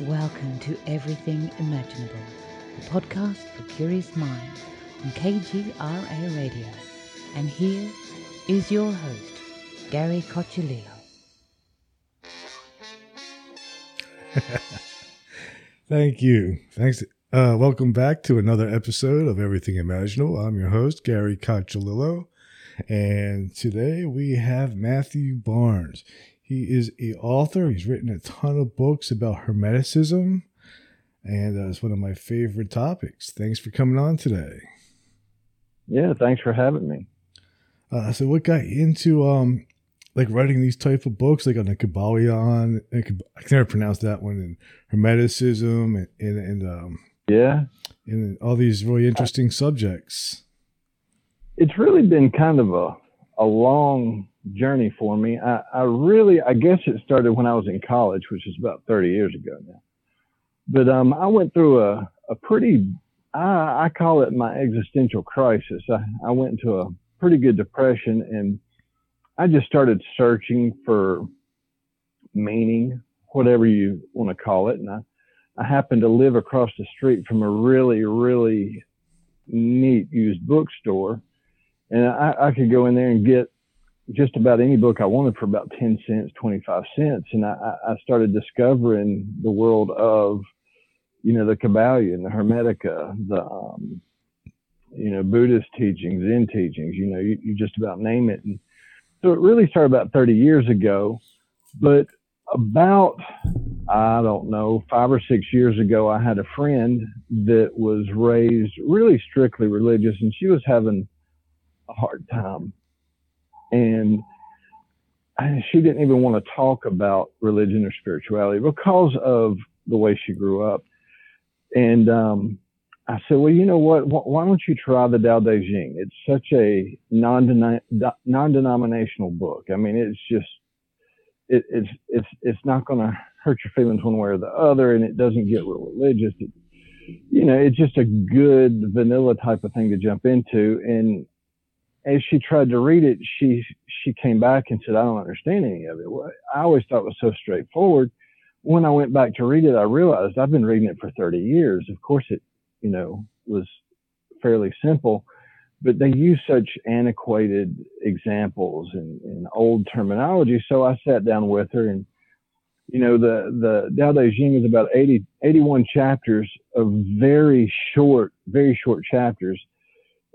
Welcome to Everything Imaginable, the podcast for curious minds on KGRA Radio. And here is your host, Gary Cocciolillo. Thank you. Thanks. Uh, welcome back to another episode of Everything Imaginable. I'm your host, Gary Cocciolillo. And today we have Matthew Barnes. He is a author. He's written a ton of books about Hermeticism, and uh, it's one of my favorite topics. Thanks for coming on today. Yeah, thanks for having me. Uh, so, what got you into um, like writing these type of books, like on the Kybalion? I can never pronounce that one. And Hermeticism, and and, and um, yeah, and all these really interesting subjects. It's really been kind of a a long journey for me. I, I really, I guess it started when I was in college, which is about 30 years ago now. But um, I went through a, a pretty, I, I call it my existential crisis. I, I went into a pretty good depression and I just started searching for meaning, whatever you want to call it. And I, I happened to live across the street from a really, really neat used bookstore. And I, I could go in there and get just about any book I wanted for about 10 cents, 25 cents. And I, I started discovering the world of, you know, the Kybalion, the Hermetica, the, um, you know, Buddhist teachings, Zen teachings, you know, you, you just about name it. And so it really started about 30 years ago, but about, I don't know, five or six years ago, I had a friend that was raised really strictly religious and she was having a hard time and she didn't even want to talk about religion or spirituality because of the way she grew up. And um, I said, well, you know what? Why don't you try the Tao Te Ching? It's such a non-denominational book. I mean, it's just it, it's it's it's not going to hurt your feelings one way or the other, and it doesn't get real religious. It, you know, it's just a good vanilla type of thing to jump into. And as she tried to read it, she she came back and said, "I don't understand any of it." Well, I always thought it was so straightforward. When I went back to read it, I realized I've been reading it for 30 years. Of course, it you know was fairly simple, but they use such antiquated examples and, and old terminology. So I sat down with her and you know, the, the Tao Te Ching is about 80, 81 chapters of very short, very short chapters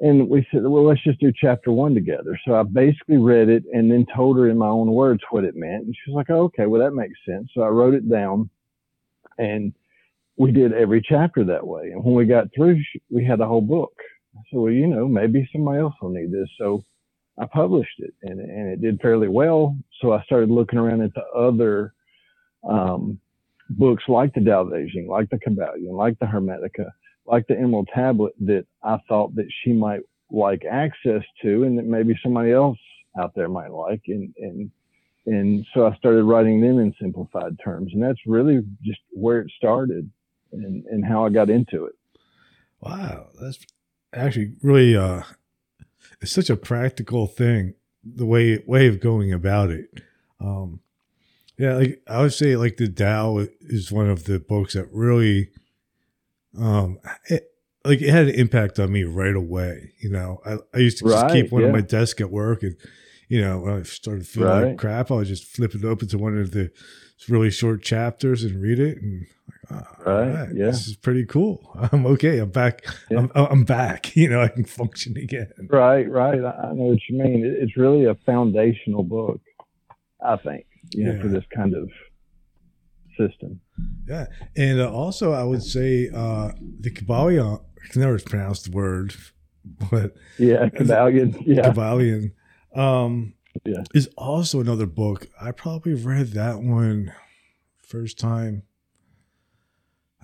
and we said, well, let's just do chapter one together. So I basically read it and then told her in my own words what it meant. And she was like, oh, okay, well, that makes sense. So I wrote it down and we did every chapter that way. And when we got through, we had the whole book. Said, well, you know, maybe somebody else will need this. So I published it and, and it did fairly well. So I started looking around at the other, um, books like the Tao Te Ching, like the Kybalion, like the Hermetica like the Emerald Tablet that I thought that she might like access to and that maybe somebody else out there might like. And, and, and so I started writing them in simplified terms. And that's really just where it started and, and how I got into it. Wow. That's actually really, uh, it's such a practical thing, the way, way of going about it. Um, yeah, like I would say, like the Tao is one of the books that really um, it, like it had an impact on me right away. You know, I, I used to just right, keep one yeah. on my desk at work, and you know, when I started feeling right. like crap, I would just flip it open to one of the really short chapters and read it, and like, oh, right, right, yeah, this is pretty cool. I'm okay. I'm back. Yeah. I'm, I'm back. You know, I can function again. Right, right. I know what you mean. It's really a foundational book, I think. You know, yeah. for this kind of system. Yeah, and uh, also I would say uh, the Kybalion. I can never pronounce the word, but yeah, Kybalion. Yeah, Kybalion. Um, yeah, is also another book. I probably read that one first time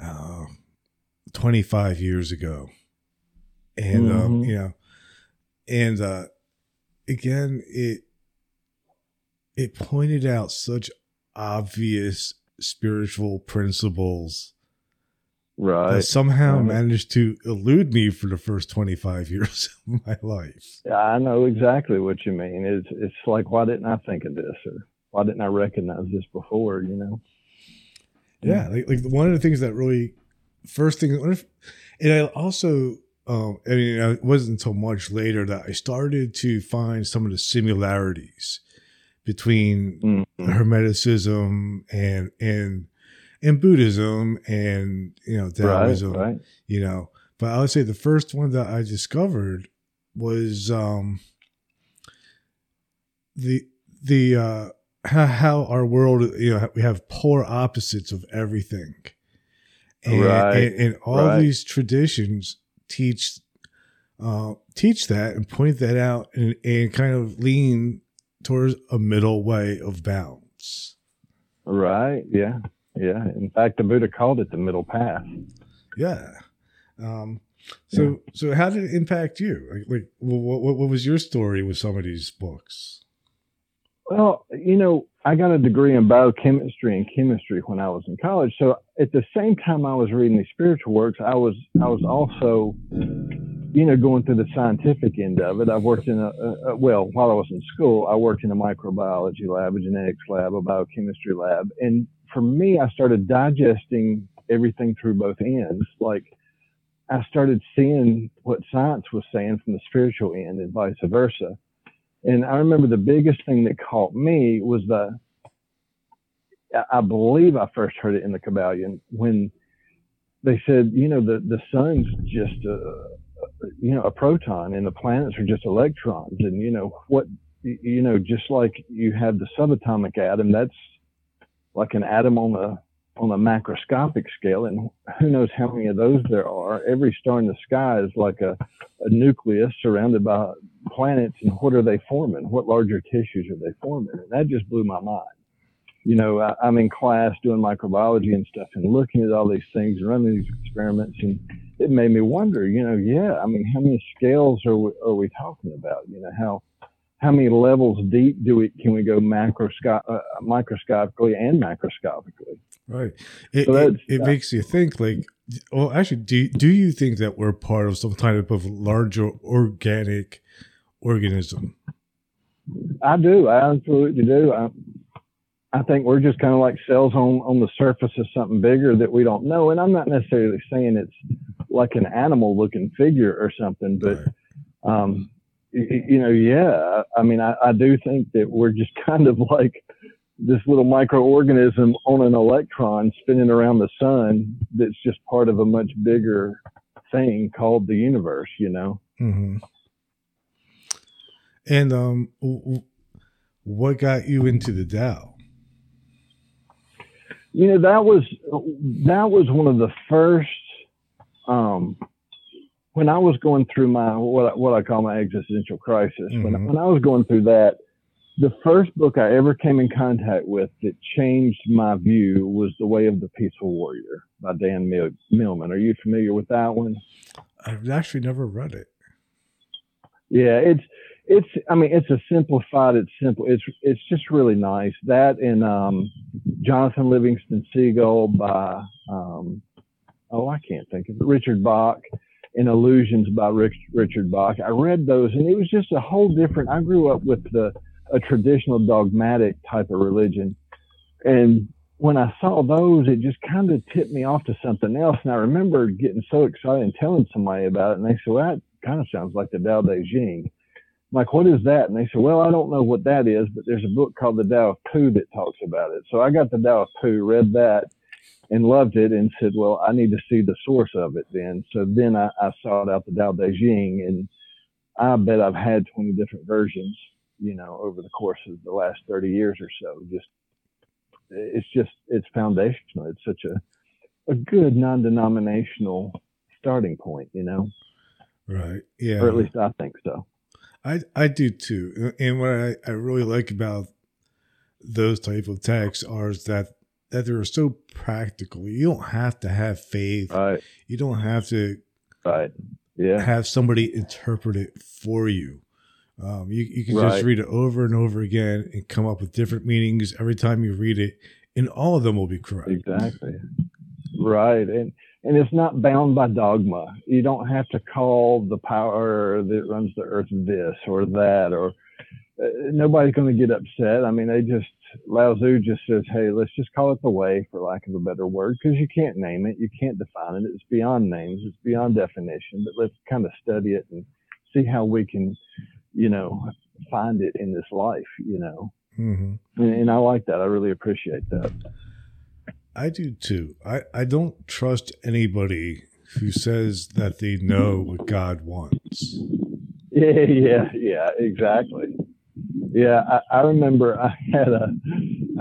uh, 25 years ago. And, um, mm-hmm. um, you know, and, uh, again, it, it pointed out such obvious spiritual principles right. that somehow right. managed to elude me for the first 25 years of my life. Yeah i know exactly what you mean. It's it's like why didn't i think of this or why didn't i recognize this before you know? Yeah, like, like one of the things that really first thing, and I also, um, I mean, it wasn't until much later that I started to find some of the similarities between mm-hmm. Hermeticism and and and Buddhism and you know Taoism. Right, right. You know, but I would say the first one that I discovered was um the the uh how our world you know we have polar opposites of everything and, right, and, and all these traditions teach uh, teach that and point that out and, and kind of lean towards a middle way of balance. Right. Yeah. Yeah. In fact the buddha called it the middle path. Yeah. Um, so yeah. so how did it impact you? Like, like what, what was your story with some of these books? Well, you know, I got a degree in biochemistry and chemistry when I was in college. So at the same time I was reading these spiritual works, I was I was also, you know, going through the scientific end of it. I've worked in a, a, a well, while I was in school, I worked in a microbiology lab, a genetics lab, a biochemistry lab, and for me, I started digesting everything through both ends. Like I started seeing what science was saying from the spiritual end and vice versa and I remember the biggest thing that caught me was the, I believe I first heard it in the Kybalion when they said, you know, the, the sun's just a, you know, a proton and the planets are just electrons. And, you know, what, you know, just like you have the subatomic atom, that's like an atom on a, on a macroscopic scale, and who knows how many of those there are. Every star in the sky is like a, a nucleus surrounded by planets, and what are they forming? What larger tissues are they forming? And that just blew my mind. You know, I, I'm in class doing microbiology and stuff, and looking at all these things and running these experiments, and it made me wonder. You know, yeah, I mean, how many scales are we, are we talking about? You know, how how many levels deep do we can we go macroscop uh, microscopically and macroscopically? Right. It, so it, it makes you think like, well, actually, do, do you think that we're part of some type of larger organic organism? I do. I absolutely do. I, I think we're just kind of like cells on, on the surface of something bigger that we don't know. And I'm not necessarily saying it's like an animal looking figure or something, but, um, you, you know, yeah, I mean, I, I do think that we're just kind of like this little microorganism on an electron spinning around the sun that's just part of a much bigger thing called the universe, you know? Mm-hmm. And um, what got you into the Tao? You know, that was that was one of the first um, when I was going through my what what I call my existential crisis. Mm-hmm. When when I was going through that, the first book I ever came in contact with that changed my view was The Way of the Peaceful Warrior by Dan Mil- Millman. Are you familiar with that one? I've actually never read it. Yeah, it's it's I mean it's a simplified it's simple it's it's just really nice that and um, Jonathan Livingston Seagull by um, oh I can't think of it Richard Bach and Illusions by Rich, Richard Bach I read those and it was just a whole different I grew up with the a traditional dogmatic type of religion. And when I saw those, it just kind of tipped me off to something else. And I remember getting so excited and telling somebody about it. And they said, well, that kind of sounds like the Tao Te Ching. I'm like, what is that? And they said, well, I don't know what that is, but there's a book called The Tao of Pooh that talks about it. So I got the Tao of Pooh, read that, and loved it, and said, well, I need to see the source of it then. So then I, I sought out the Tao Te Ching, and I bet I've had 20 different versions you know, over the course of the last 30 years or so. Just, it's just, it's foundational. It's such a, a good non-denominational starting point, you know? Right. Yeah. Or at least I think so. I, I do too. And what I, I really like about those type of texts are that that they're so practical. You don't have to have faith. Right. You don't have to right. Yeah. have somebody interpret it for you. Um, you, you can right. just read it over and over again and come up with different meanings every time you read it, and all of them will be correct. Exactly. Right. And and it's not bound by dogma. You don't have to call the power that runs the earth this or that or uh, nobody's going to get upset. I mean, they just Lao Tzu just says, hey, let's just call it the way, for lack of a better word, because you can't name it, you can't define it. It's beyond names, it's beyond definition. But let's kind of study it and see how we can, you know, find it in this life. You know, mm-hmm. and, and I like that. I really appreciate that. I do too. I, I don't trust anybody who says that they know what God wants. Yeah, yeah, yeah, exactly. Yeah, I, I remember I had a,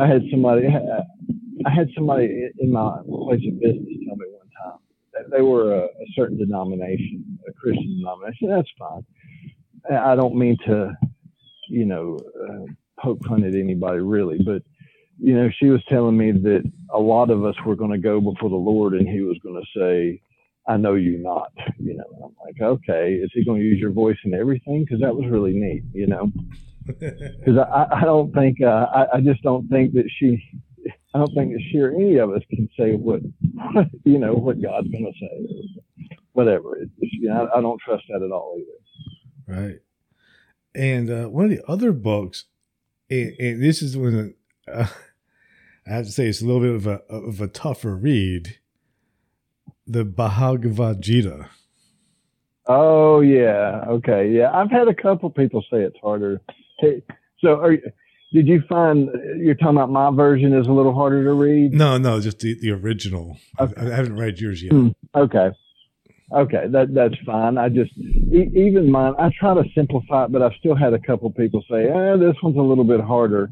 I had somebody, I had somebody in my place of business tell me one time that they were a, a certain denomination, a Christian denomination. That's fine. I don't mean to, you know, uh, poke fun at anybody really, but you know, she was telling me that a lot of us were going to go before the Lord, and He was going to say, "I know you not." You know, and I'm like, okay, is He going to use your voice and everything? Because that was really neat. You know, because I, I don't think uh, I, I just don't think that she. I don't think that she or any of us can say what, you know, what God's going to say, or whatever. You know, I, I don't trust that at all either. Right. And uh, one of the other books, and, and this is when uh, I have to say it's a little bit of a of a tougher read. The Bhagavad Gita. Oh yeah, okay, yeah. I've had a couple people say it's harder. Hey, so are you, did you find you're talking about my version is a little harder to read? No, no, just the, the original. Okay. I, I haven't read yours yet. Mm, okay. Okay, that that's fine. I just e- even mine. I try to simplify it, but I've still had a couple people say, "Ah, this one's a little bit harder."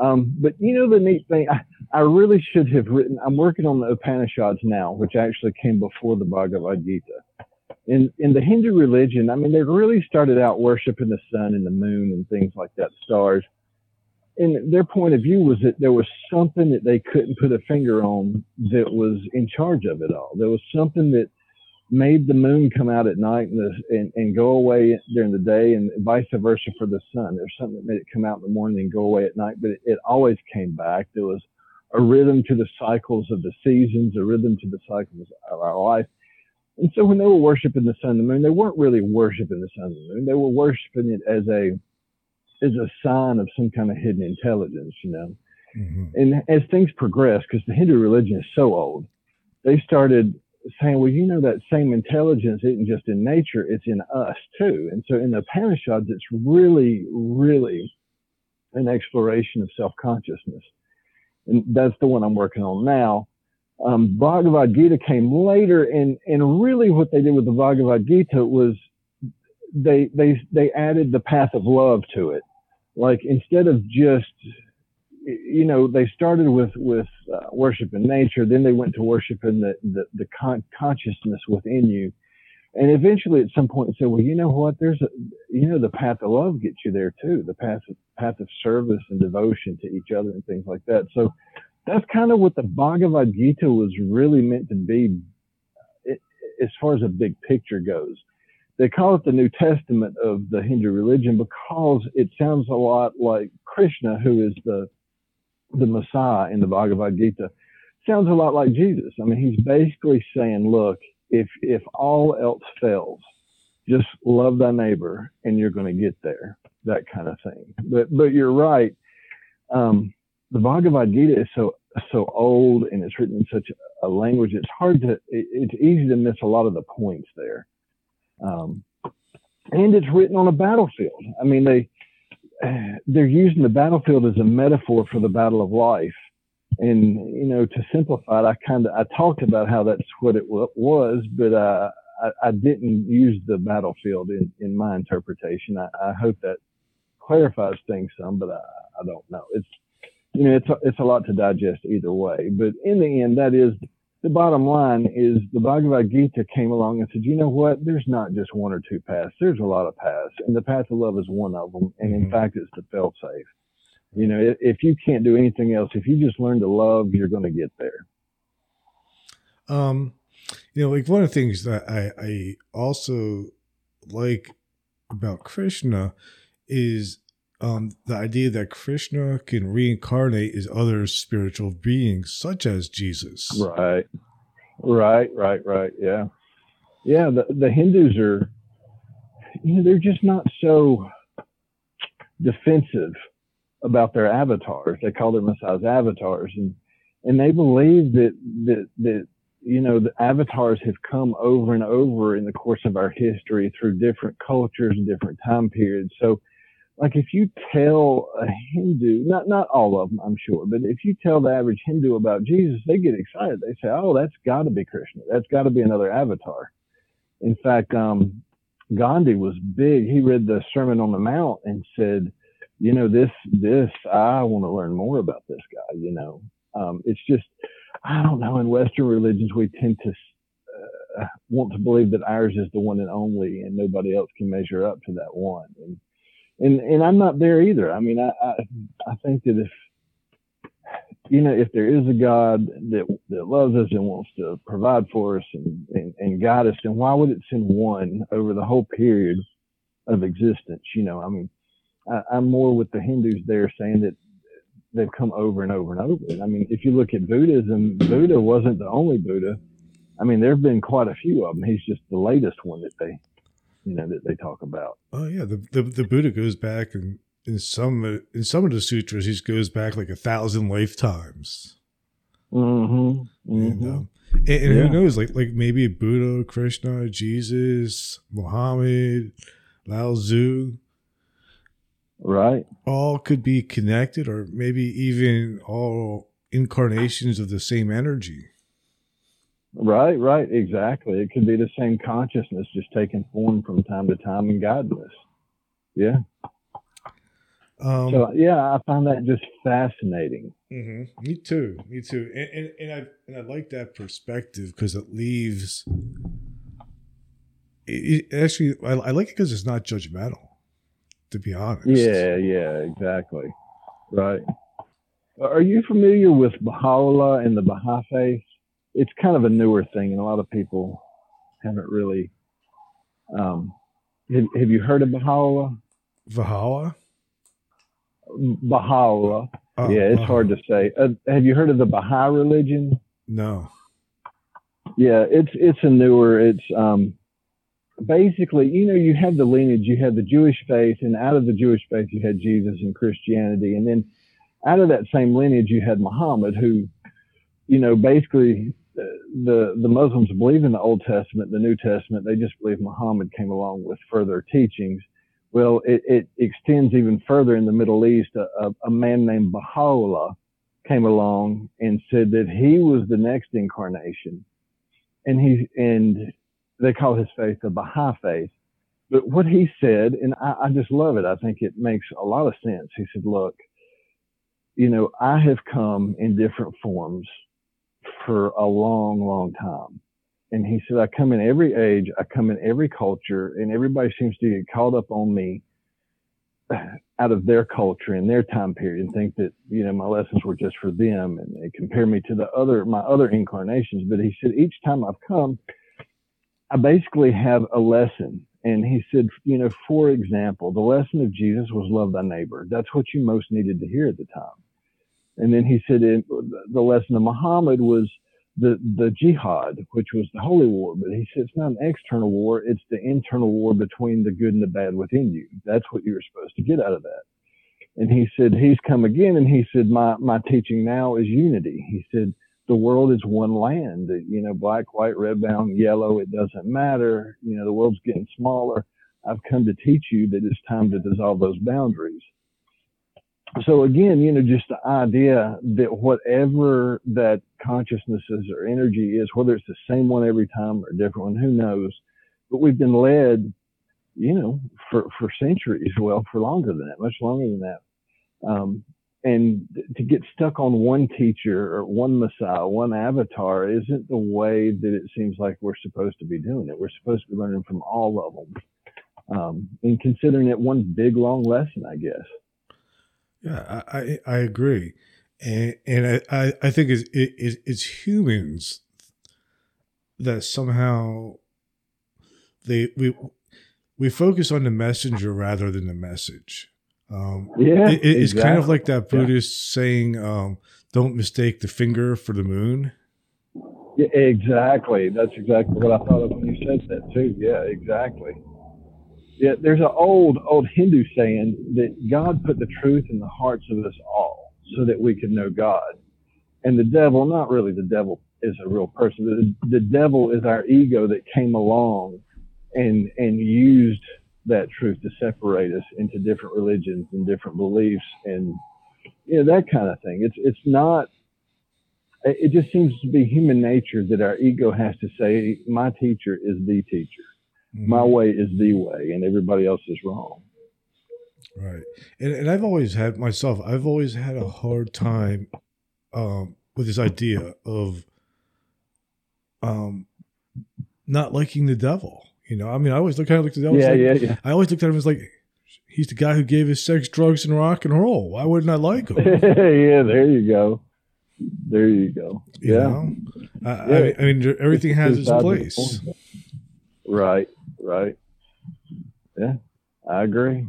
Um, but you know the neat thing, I, I really should have written. I'm working on the Upanishads now, which actually came before the Bhagavad Gita. In in the Hindu religion, I mean, they really started out worshiping the sun and the moon and things like that, stars. And their point of view was that there was something that they couldn't put a finger on that was in charge of it all. There was something that made the moon come out at night and, the, and, and go away during the day and vice versa for the sun. There's something that made it come out in the morning and go away at night, but it, it always came back. There was a rhythm to the cycles of the seasons, a rhythm to the cycles of our life. And so when they were worshiping the sun and the moon, they weren't really worshiping the sun and the moon. They were worshiping it as a, as a sign of some kind of hidden intelligence, you know. Mm-hmm. And as things progressed, because the Hindu religion is so old, they started saying, well, you know, that same intelligence isn't just in nature, it's in us too. And so in the Upanishads, it's really, really an exploration of self consciousness. And that's the one I'm working on now. Um, Bhagavad Gita came later, and, and really what they did with the Bhagavad Gita was they, they, they added the path of love to it. Like instead of just you know, they started with with uh, worship in nature, then they went to worship in the the, the con- consciousness within you, and eventually, at some point, said, "Well, you know what? There's a, you know, the path of love gets you there too. The path of, path of service and devotion to each other and things like that." So that's kind of what the Bhagavad Gita was really meant to be, it, as far as a big picture goes. They call it the New Testament of the Hindu religion because it sounds a lot like Krishna, who is the the Messiah in the Bhagavad Gita sounds a lot like Jesus. I mean, he's basically saying, look, if if all else fails, just love thy neighbor and you're going to get there. That kind of thing. But but you're right. Um, the Bhagavad Gita is so so old and it's written in such a language. It's hard to. It, it's easy to miss a lot of the points there. Um, and it's written on a battlefield. I mean, they they're using the battlefield as a metaphor for the battle of life. And, you know, to simplify it, I kind of, I talked about how that's what it was, but, uh, I, I, didn't use the battlefield in, in my interpretation. I, I hope that clarifies things some, but I, I don't know. It's, you know, it's, a, it's a lot to digest either way, but in the end, that is the bottom line is the Bhagavad Gita came along and said, you know what? There's not just one or two paths. There's a lot of paths, and the path of love is one of them. And in mm-hmm. fact, it's the fail safe. You know, if you can't do anything else, if you just learn to love, you're going to get there. Um, you know, like one of the things that I, I also like about Krishna is um, the idea that Krishna can reincarnate as other spiritual beings, such as Jesus. Right, right, right, right. Yeah, yeah. The the Hindus are, you know, they're just not so defensive about their avatars. They call their messiahs avatars, and and they believe that that that you know the avatars have come over and over in the course of our history through different cultures and different time periods. So, like if you tell a Hindu, not not all of them, I'm sure, but if you tell the average Hindu about Jesus, they get excited. They say, "Oh, that's got to be Krishna. That's got to be another avatar." In fact, um, Gandhi was big. He read the Sermon on the Mount and said, "You know, this this I want to learn more about this guy." You know, um, it's just I don't know. In Western religions, we tend to uh, want to believe that ours is the one and only, and nobody else can measure up to that one. And and and I'm not there either. I mean, I I, I think that if you know, if there is a God that that loves us and wants to provide for us and, and, and guide us, then why would it send one over the whole period of existence? You know, I mean, I, I'm more with the Hindus there saying that they've come over and over and over. I mean, if you look at Buddhism, Buddha wasn't the only Buddha. I mean, there have been quite a few of them. He's just the latest one that they, you know, that they talk about. Oh yeah, the the, the Buddha goes back and in some in some of the sutras he goes back like a thousand lifetimes. Mm-hmm. mm-hmm. And, um, and, and yeah. who knows, like like maybe Buddha, Krishna, Jesus, Muhammad, Lao Tzu, right? All could be connected, or maybe even all incarnations of the same energy. Right, right, exactly. It could be the same consciousness just taking form from time to time and guiding us. Yeah. Um, so yeah, I find that just fascinating. Mm-hmm. Me too. Me too. And and, and I and I like that perspective because it leaves. It, it actually, I, I like it because it's not judgmental. To be honest. Yeah. Yeah. Exactly. Right. Are you familiar with Baha'u'llah and the Baha'i faith? It's kind of a newer thing, and a lot of people haven't really. Um, have, have you heard of Baha'u'llah? Baha'u'llah? Baha'u'llah. Oh, yeah, it's hard to say. Uh, have you heard of the Baha'i religion? No. Yeah, it's it's a newer. It's um, basically, you know, you have the lineage, you had the Jewish faith, and out of the Jewish faith, you had Jesus and Christianity, and then out of that same lineage, you had Muhammad, who, you know, basically uh, the the Muslims believe in the Old Testament, the New Testament. They just believe Muhammad came along with further teachings. Well, it, it extends even further in the Middle East. A, a, man named Baha'u'llah came along and said that he was the next incarnation, and he and they call his faith the Baha'i faith. But what he said, and I, I just love it. I think it makes a lot of sense. He said, "Look, you know, I have come in different forms for a long, long time." And he said, I come in every age, I come in every culture, and everybody seems to get caught up on me out of their culture and their time period and think that, you know, my lessons were just for them and they compare me to the other, my other incarnations. But he said, each time I've come, I basically have a lesson. And he said, you know, for example, the lesson of Jesus was love thy neighbor. That's what you most needed to hear at the time. And then he said, the lesson of Muhammad was, the, the jihad, which was the holy war. But he said it's not an external war, it's the internal war between the good and the bad within you. That's what you're supposed to get out of that. And he said, He's come again, and he said, My my teaching now is unity. He said, the world is one land, you know, black, white, red, brown, yellow, it doesn't matter. You know, the world's getting smaller. I've come to teach you that it's time to dissolve those boundaries so again, you know, just the idea that whatever that consciousness is or energy is, whether it's the same one every time or a different one, who knows? But we've been led, you know, for, for centuries, well, for longer than that, much longer than that. Um, and to get stuck on one teacher or one messiah, one avatar isn't the way that it seems like we're supposed to be doing it. We're supposed to be learning from all of them. Um, and considering it one big long lesson, I guess. Yeah, I, I agree, and and I, I think it's it, it's humans that somehow they we we focus on the messenger rather than the message. Um, yeah, it, it's exactly. kind of like that Buddhist yeah. saying, um, "Don't mistake the finger for the moon." Yeah, exactly. That's exactly what I thought of when you said that too. Yeah, exactly. Yeah, there's an old old Hindu saying that God put the truth in the hearts of us all so that we could know God. And the devil, not really the devil is a real person, the, the devil is our ego that came along and and used that truth to separate us into different religions and different beliefs and you know that kind of thing. It's it's not it just seems to be human nature that our ego has to say my teacher is the teacher mm-hmm. my way is the way and everybody else is wrong right and, and i've always had myself i've always had a hard time um, with this idea of um, not liking the devil you know i mean i always look kind of like the devil yeah, like, yeah, yeah. i always looked at him as like he's the guy who gave us sex drugs and rock and roll why wouldn't i like him yeah there you go there you go. You yeah. Uh, yeah. I, mean, everything has its place. Right. Right. Yeah, I agree.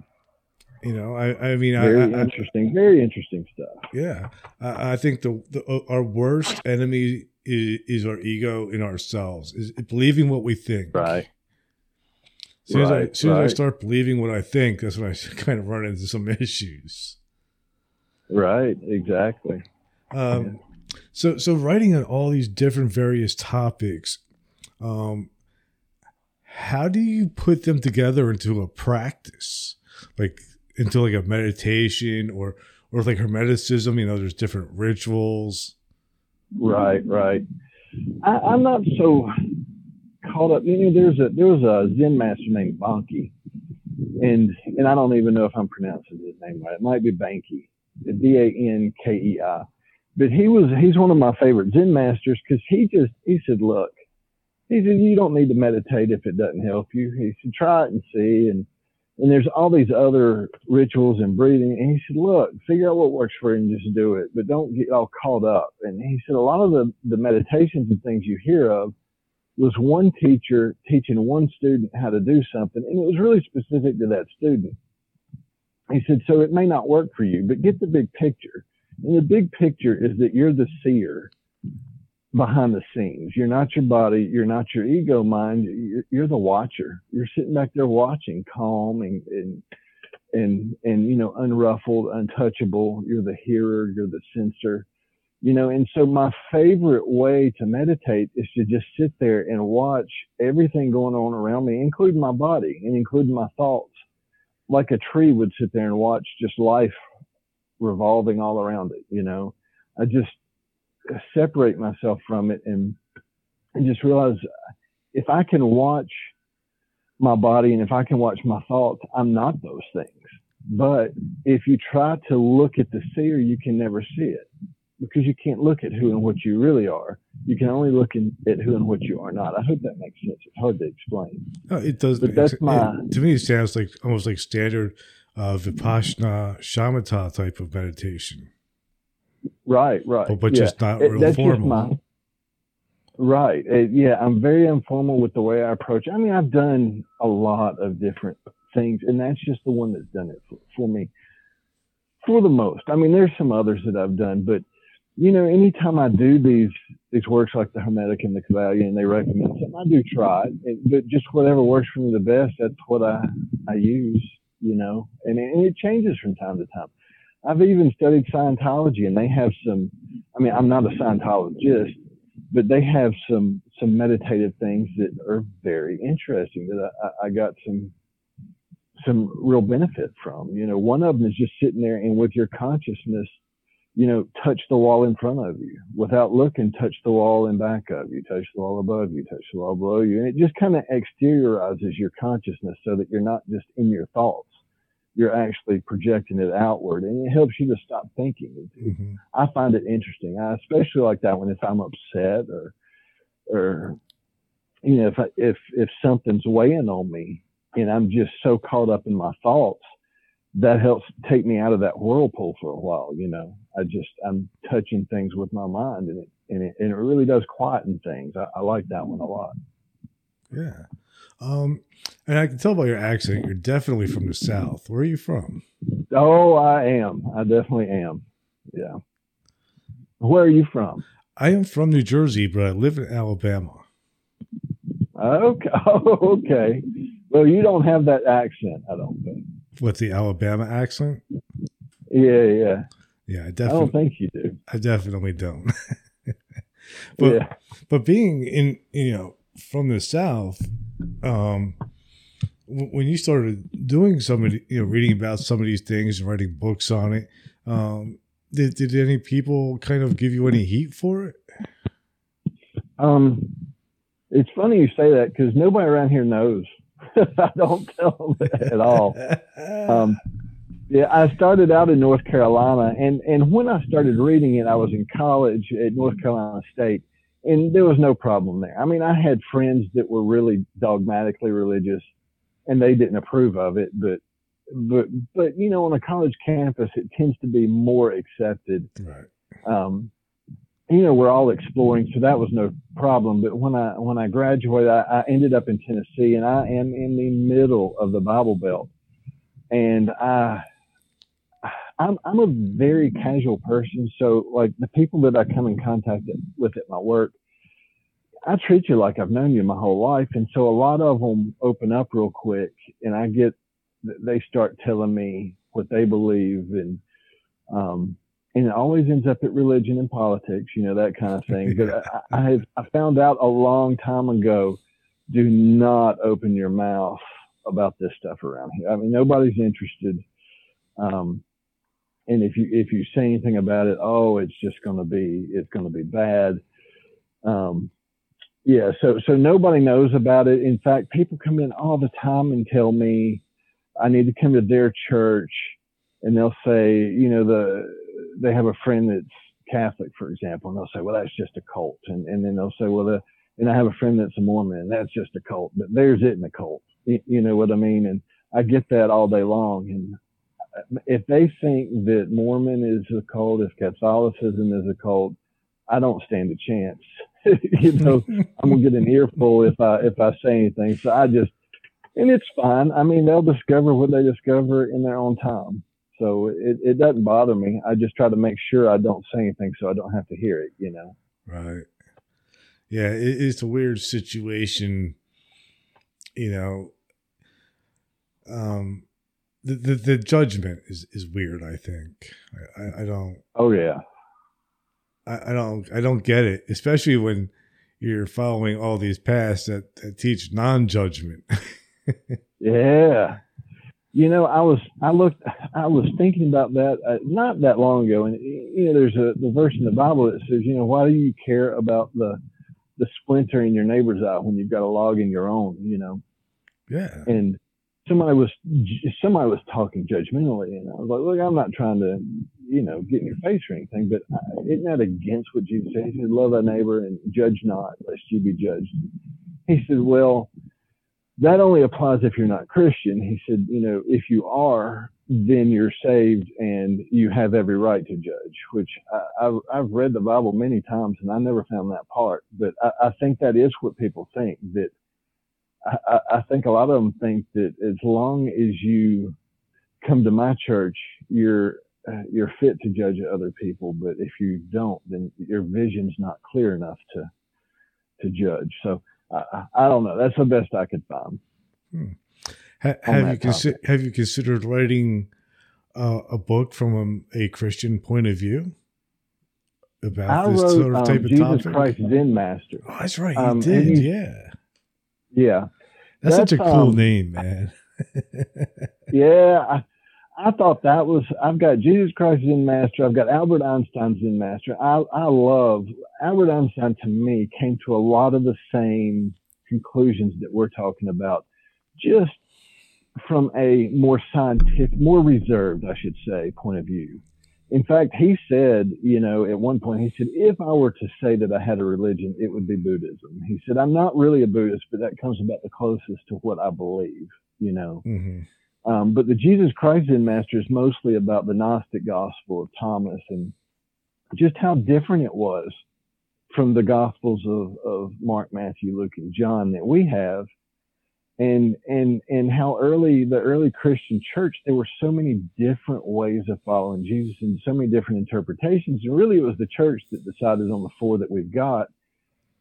You know, I, I mean, very I, interesting, very interesting stuff. Yeah, I, I think the, the uh, our worst enemy is, is, our ego in ourselves, is believing what we think. Right. As soon, right, as, I, as, soon right. as I start believing what I think, that's when I kind of run into some issues. Right. Exactly. Um, so, so writing on all these different various topics, um, how do you put them together into a practice, like into like a meditation or or like hermeticism? You know, there's different rituals. Right, right. I, I'm not so caught up. You know, there's a there was a Zen master named Banki, and and I don't even know if I'm pronouncing his name right. It might be Banki, B A N K E I but he was he's one of my favorite Zen masters because he just he said, look, he said you don't need to meditate if it doesn't help you. He said try it and see, and and there's all these other rituals and breathing. And he said, look, figure out what works for you and just do it, but don't get all caught up. And he said a lot of the the meditations and things you hear of was one teacher teaching one student how to do something, and it was really specific to that student. He said, so it may not work for you, but get the big picture. And the big picture is that you're the seer behind the scenes. You're not your body. You're not your ego mind. You're, you're the watcher. You're sitting back there watching, calm and, and, and, and, you know, unruffled, untouchable. You're the hearer. You're the sensor, you know, and so my favorite way to meditate is to just sit there and watch everything going on around me, including my body and including my thoughts. Like a tree would sit there and watch just life revolving all around it. You know, I just separate myself from it and and just realize if I can watch my body and if I can watch my thoughts, I'm not those things. But if you try to look at the seer, you can never see it because you can't look at who and what you really are. You can only look in, at who and what you are not. I hope that makes sense. It's hard to explain. Oh, it does. But that's my. It, to me, it sounds like almost like standard uh, vipassana shamatha type of meditation. Right, right. But, but yeah. just not real it, formal. My, right. It, yeah, I'm very informal with the way I approach. I mean, I've done a lot of different things, and that's just the one that's done it for, for me for the most. I mean, there's some others that I've done, but you know, anytime I do these these works like the Hermetic and the Kybalion, they recommend something, I do try it. But just whatever works for me the best, that's what I I use you know, and it, and it changes from time to time. I've even studied Scientology, and they have some. I mean, I'm not a Scientologist, but they have some some meditative things that are very interesting that I, I got some some real benefit from. You know, one of them is just sitting there and with your consciousness, you know, touch the wall in front of you without looking, touch the wall in back of you, touch the wall above you, touch the wall below you. And it just kind of exteriorizes your consciousness so that you're not just in your thoughts you're actually projecting it outward and it helps you to stop thinking. Mm-hmm. I find it interesting. I especially like that when if I'm upset or, or, you know, if I, if, if something's weighing on me and I'm just so caught up in my thoughts, that helps take me out of that whirlpool for a while. You know, I just, I'm touching things with my mind and it, and it, and it really does quieten things. I, I like that one a lot. Yeah. Um, and I can tell by your accent, you're definitely from the South. Where are you from? Oh, I am. I definitely am. Yeah. Where are you from? I am from New Jersey, but I live in Alabama. Okay. Oh, okay. Well, you don't have that accent, I don't think. With the Alabama accent? Yeah, yeah. Yeah, I I definitely don't think you do. I definitely don't. but yeah. but being in you know from the south um when you started doing some of the, you know reading about some of these things and writing books on it um did, did any people kind of give you any heat for it Um, it's funny you say that because nobody around here knows. I don't tell them that at all. Um, yeah, I started out in North Carolina, and and when I started reading it, I was in college at North Carolina State, and there was no problem there. I mean, I had friends that were really dogmatically religious, and they didn't approve of it, but but but you know, on a college campus, it tends to be more accepted right um, you know, we're all exploring, so that was no problem. But when I when I graduated, I, I ended up in Tennessee, and I am in the middle of the Bible Belt, and I. I'm I'm a very casual person, so like the people that I come in contact with at my work, I treat you like I've known you my whole life, and so a lot of them open up real quick, and I get they start telling me what they believe, and um, and it always ends up at religion and politics, you know, that kind of thing. But I, I have I found out a long time ago, do not open your mouth about this stuff around here. I mean, nobody's interested. Um, and if you if you say anything about it, oh, it's just going to be it's going to be bad. Um, yeah, so so nobody knows about it. In fact, people come in all the time and tell me I need to come to their church, and they'll say, you know, the they have a friend that's Catholic, for example, and they'll say, well, that's just a cult, and and then they'll say, well, the, and I have a friend that's a Mormon, and that's just a cult, but there's it in a cult. You, you know what I mean? And I get that all day long, and uh, if they think that Mormon is a cult, if Catholicism is a cult, I don't stand a chance. you know, I'm gonna get an earful if I if I say anything. So I just, and it's fine. I mean, they'll discover what they discover in their own time. So it, it doesn't bother me. I just try to make sure I don't say anything so I don't have to hear it. You know. right yeah it, it's a weird situation you know um the, the, the judgment is, is weird. I think I, I, I don't Oh yeah. I, I don't I don't get it, especially when you're following all these paths that, that teach non-judgment. Yeah. You know, I was I looked I was thinking about that uh, not that long ago, and you know, there's a the verse in the Bible that says, you know, why do you care about the the splinter in your neighbor's eye when you've got a log in your own? You know, yeah, and somebody was somebody was talking judgmentally, and I was like, look, I'm not trying to you know get in your face or anything, but uh, isn't that against what Jesus said? He said, love thy neighbor and judge not, lest you be judged. He said, well that only applies if you're not Christian. He said, you know, if you are, then you're saved and you have every right to judge, which I, have I've read the Bible many times and I never found that part. But I, I think that is what people think that I, I think a lot of them think that as long as you come to my church, you're, uh, you're fit to judge other people. But if you don't, then your vision's not clear enough to, to judge. So, I, I don't know. That's the best I could find. Hmm. Ha, have you consi- have you considered writing uh, a book from a, a, Christian point of view about I this wrote, sort of um, type of Jesus topic? Christ Zen Master. Oh, that's right. You Um, did. you- yeah. Yeah, That's, such a that's, cool um, name, man. yeah. I, I thought that was. I've got Jesus Christ Zen Master. I've got Albert Einstein Zen Master. I I love Albert Einstein. To me, came to a lot of the same conclusions that we're talking about, just from a more scientific, more reserved, I should say, point of view. In fact, he said, you know, at one point, he said, if I were to say that I had a religion, it would be Buddhism. He said, I'm not really a Buddhist, but that comes about the closest to what I believe, you know. hmm Um, but the Jesus Christ Zen Master is mostly about the Gnostic gospel of Thomas and just how different it was from the gospels of, of Mark, Matthew, Luke, and John that we have. And, and, and how early, the early Christian church, there were so many different ways of following Jesus and so many different interpretations. And really it was the church that decided on the four that we've got.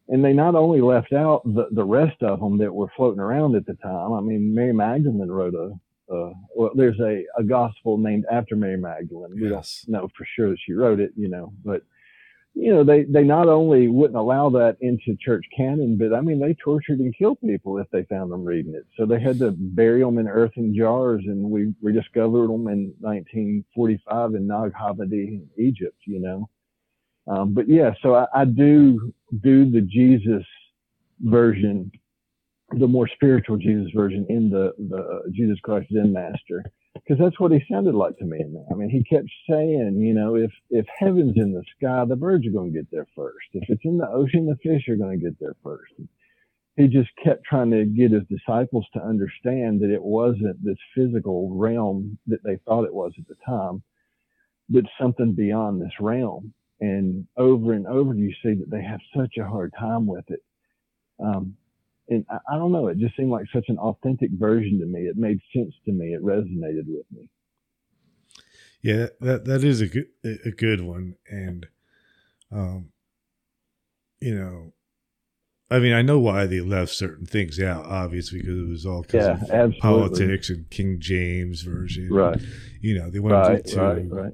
And they not only left out the, the rest of them that were floating around at the time. I mean, Mary Magdalene wrote a, uh, well, there's a, a gospel named after Mary Magdalene. We Yes. don't know for sure that she wrote it, you know, but you know, they, they not only wouldn't allow that into church canon, but I mean, they tortured and killed people if they found them reading it. So they had to bury them in earthen jars, and we rediscovered them in 1945 in Nag Hammadi, Egypt, you know. Um, but yeah, so I, I do do the Jesus version, the more spiritual Jesus version in the, the Jesus Christ Zen Master because that's what he sounded like to me. I mean, he kept saying, you know, if if heaven's in the sky, the birds are going to get there first. If it's in the ocean, the fish are going to get there first. He just kept trying to get his disciples to understand that it wasn't this physical realm that they thought it was at the time, but something beyond this realm. And over and over, you see that they have such a hard time with it. Um, and I, I don't know, it just seemed like such an authentic version to me. It made sense to me. It resonated with me. Yeah, that that is a good a good one, and um, you know, I mean, I know why they left certain things out, obviously, because it was all because Yeah, of politics and King James version, Right, You know, they wanted right, to right, right.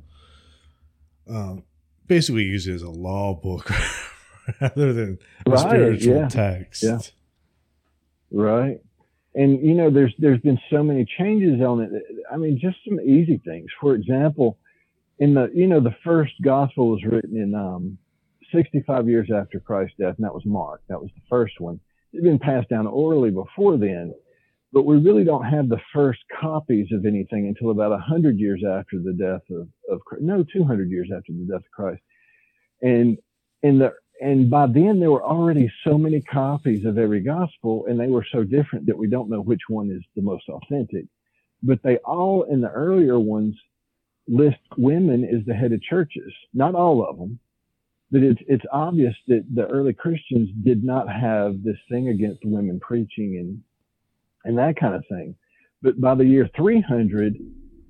Um, basically use it as a law book rather than a Right, spiritual yeah, text. yeah. Right. And you know, there's there's been so many changes on it. I mean, just some easy things. For example, in the you know the first gospel was written in um, 65 years after Christ's death, and that was Mark. That was the first one. It had been passed down orally before then, but we really don't have the first copies of anything until about 100 years after the death of of no 200 years after the death of Christ. And in the and by then there were already so many copies of every gospel and they were so different that we don't know which one is the most authentic. But they all in the earlier ones list women as the head of churches. Not all of them but it's it's obvious that the early christians did not have this thing against women preaching and and that kind of thing. But by the year 300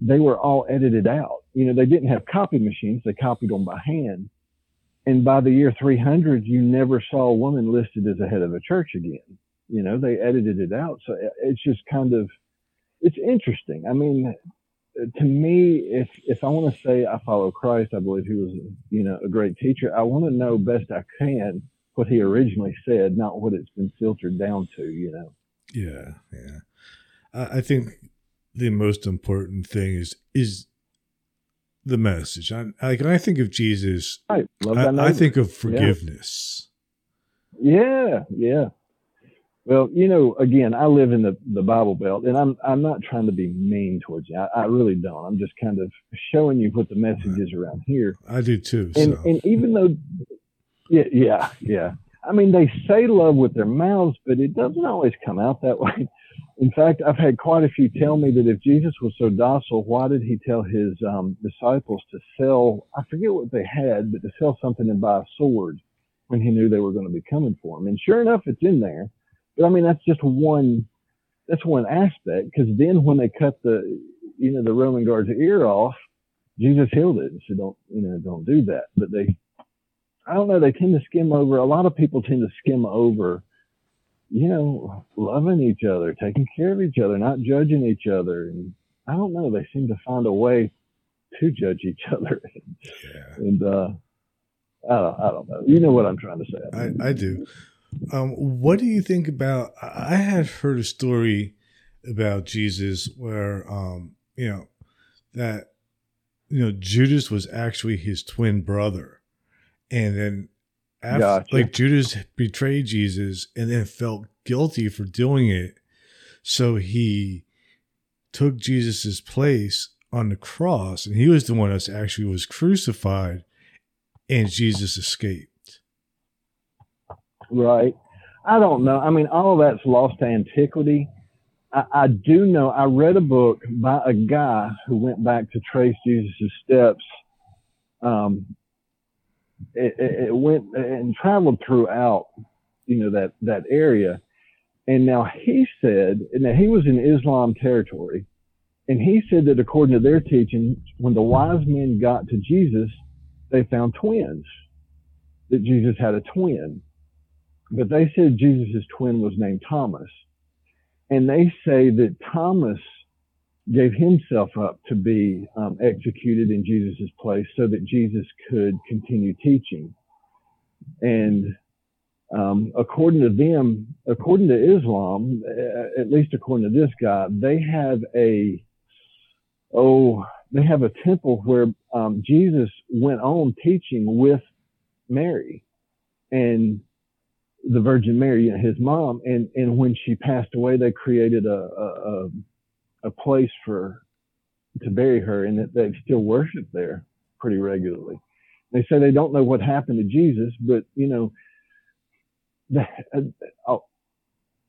they were all edited out. You know they didn't have copy machines. They copied them by hand and by the year 300 you never saw a woman listed as a head of a church again. You know they edited it out. So uh, it's just kind of it's interesting. I mean uh, to me if if i want to say i follow christ i believe he was you know a great teacher i want to know best i can what he originally said not what it's been filtered down to you know. Yeah, yeah. I, I think the most important thing is is the message. I, like when I think of Jesus, right love thy I, I think of forgiveness. Yeah, yeah. Well, you know, again, I live in the, the Bible Belt, and I'm I'm not trying to be mean towards you. I, I really don't. I'm just kind of showing you what the message is around here. I do too. And so and even though, yeah, yeah, yeah. I mean, they say love with their mouths, but it doesn't always come out that way. In fact, I've had quite a few tell me that if Jesus was so docile, why did he tell his um, disciples to sell? I forget what they had, but to sell something and buy a sword when he knew they were going to be coming for him. And sure enough, it's in there. But I mean, that's just one. That's one aspect. Because then when they cut the, you know, the Roman guard's ear off, Jesus healed it and said, "Don't, you know, don't do that." But they, I don't know. They tend to skim over. A lot of people tend to skim over, you know, loving each other, taking care of each other, not judging each other, and I don't know. They seem to find a way to judge each other, yeah, and uh, I don't, I don't know. You know what I'm trying to say? I, I do. Um, what do you think about? I I had heard a story about Jesus where, um, you know, that you know Judas was actually his twin brother, and then after, Gotcha. like Judas betrayed Jesus and then felt guilty for doing it, so he took Jesus's place on the cross, and he was the one that actually was crucified, and Jesus escaped. Right. I don't know. I mean, all of that's lost to antiquity. I, I do know. I read a book by a guy who went back to trace Jesus's steps. Um, it, it, went and traveled throughout, you know, that that area. And now he said, now he was in Islam territory, and he said that according to their teaching, when the wise men got to Jesus, they found twins. That Jesus had a twin but they said Jesus' twin was named Thomas. And they say that Thomas gave himself up to be um, executed in Jesus' place so that Jesus could continue teaching. And um, according to them, according to Islam, at least according to this guy, they have a oh, they have a temple where um, Jesus went on teaching with Mary and the Virgin Mary, his mom, and and when she passed away, they created a a, a place for to bury her, and that they still worship there pretty regularly. They say they don't know what happened to Jesus, but you know, the, uh, uh,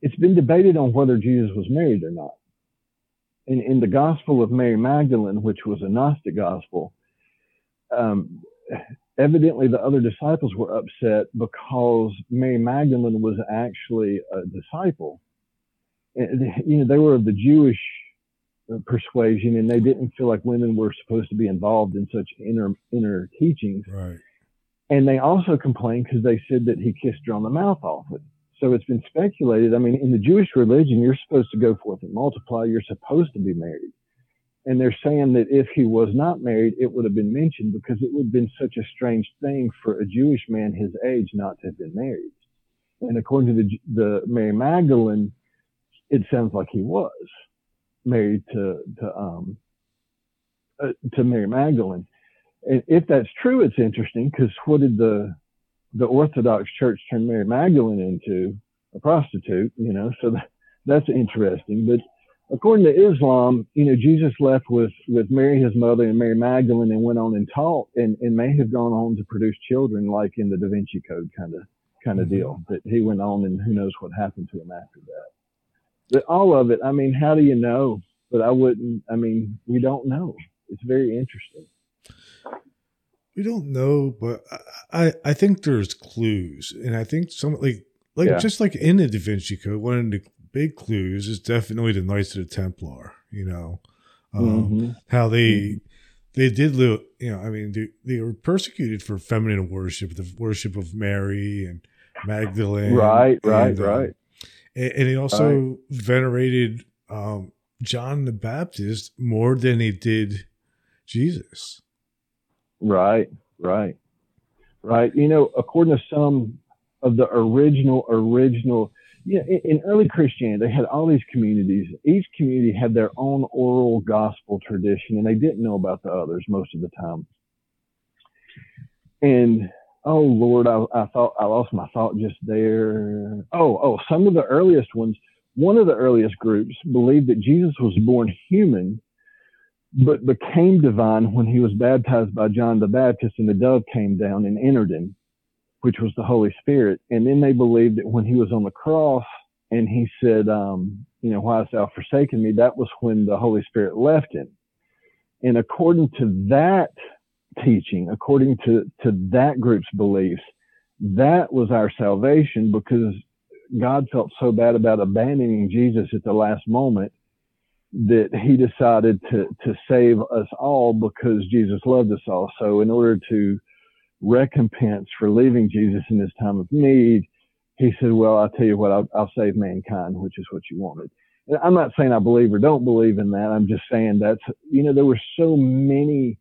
it's been debated on whether Jesus was married or not. In, in the Gospel of Mary Magdalene, which was a Gnostic gospel, um, evidently the other disciples were upset because Mary Magdalene was actually a disciple. And, you know, they were of the Jewish persuasion and they didn't feel like women were supposed to be involved in such inner, inner teachings. Right. And they also complained because they said that he kissed her on the mouth often. So it's been speculated. I mean, in the Jewish religion, you're supposed to go forth and multiply. You're supposed to be married. And they're saying that if he was not married, it would have been mentioned because it would have been such a strange thing for a Jewish man his age not to have been married. And according to the, the Mary Magdalene, it sounds like he was married to, to, um, uh, to Mary Magdalene. And if that's true, it's interesting because what did the, the Orthodox Church turn Mary Magdalene into? A prostitute, you know, so that, that's interesting. But according to Islam, you know, Jesus left with, with Mary, his mother, and Mary Magdalene and went on and taught and, and may have gone on to produce children like in the Da Vinci Code kind of kind of mm-hmm. deal. That he went on and who knows what happened to him after that. All of it, I mean, how do you know? But I wouldn't, I mean, we don't know. It's very interesting. We don't know, but I, I think there's clues. And I think some like like yeah. just like in the Da Vinci Code, one of the big clues is definitely the Knights of the Templar. You know, um, mm-hmm. how they mm-hmm. they did live. You know, I mean, they, they were persecuted for feminine worship, the worship of Mary and Magdalene. Right, right, and, um, right. And, and, he also right. venerated um, John the Baptist more than he did Jesus. Right, right, right. You know, according to some of the original, original yeah, in, in early Christianity, they had all these communities. Each community had their own oral gospel tradition, and they didn't know about the others most of the time. And oh Lord, I, I thought I lost my thought just there. Oh, oh, some of the earliest ones. One of the earliest groups believed that Jesus was born human, but became divine when he was baptized by John the Baptist, and the dove came down and entered him which was the Holy Spirit. And then they believed that when he was on the cross and he said, um, you know, why hast thou forsaken me? That was when the Holy Spirit left him. And according to that teaching, according to, to that group's beliefs, that was our salvation because God felt so bad about abandoning Jesus at the last moment that he decided to, to save us all because Jesus loved us all. So in order to recompense for leaving Jesus in this time of need, he said, well, I'll tell you what, I'll, I'll save mankind, which is what you wanted. And I'm not saying I believe or don't believe in that. I'm just saying that's, you know, there were so many,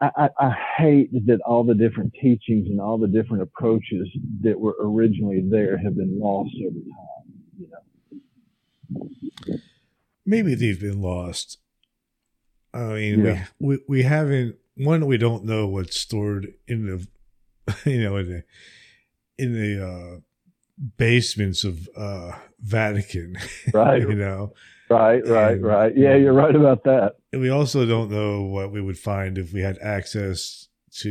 I, I, hate that all the different teachings and all the different approaches that were originally there have been lost over time, you know. Maybe they've been lost. I mean, yeah. we, we, we haven't one we don't know what's stored in the you know in the in the uh basements of uh Vatican. Right. you know. Right, right, and, right. Yeah, you're right about that. And we also don't know what we would find if we had access to,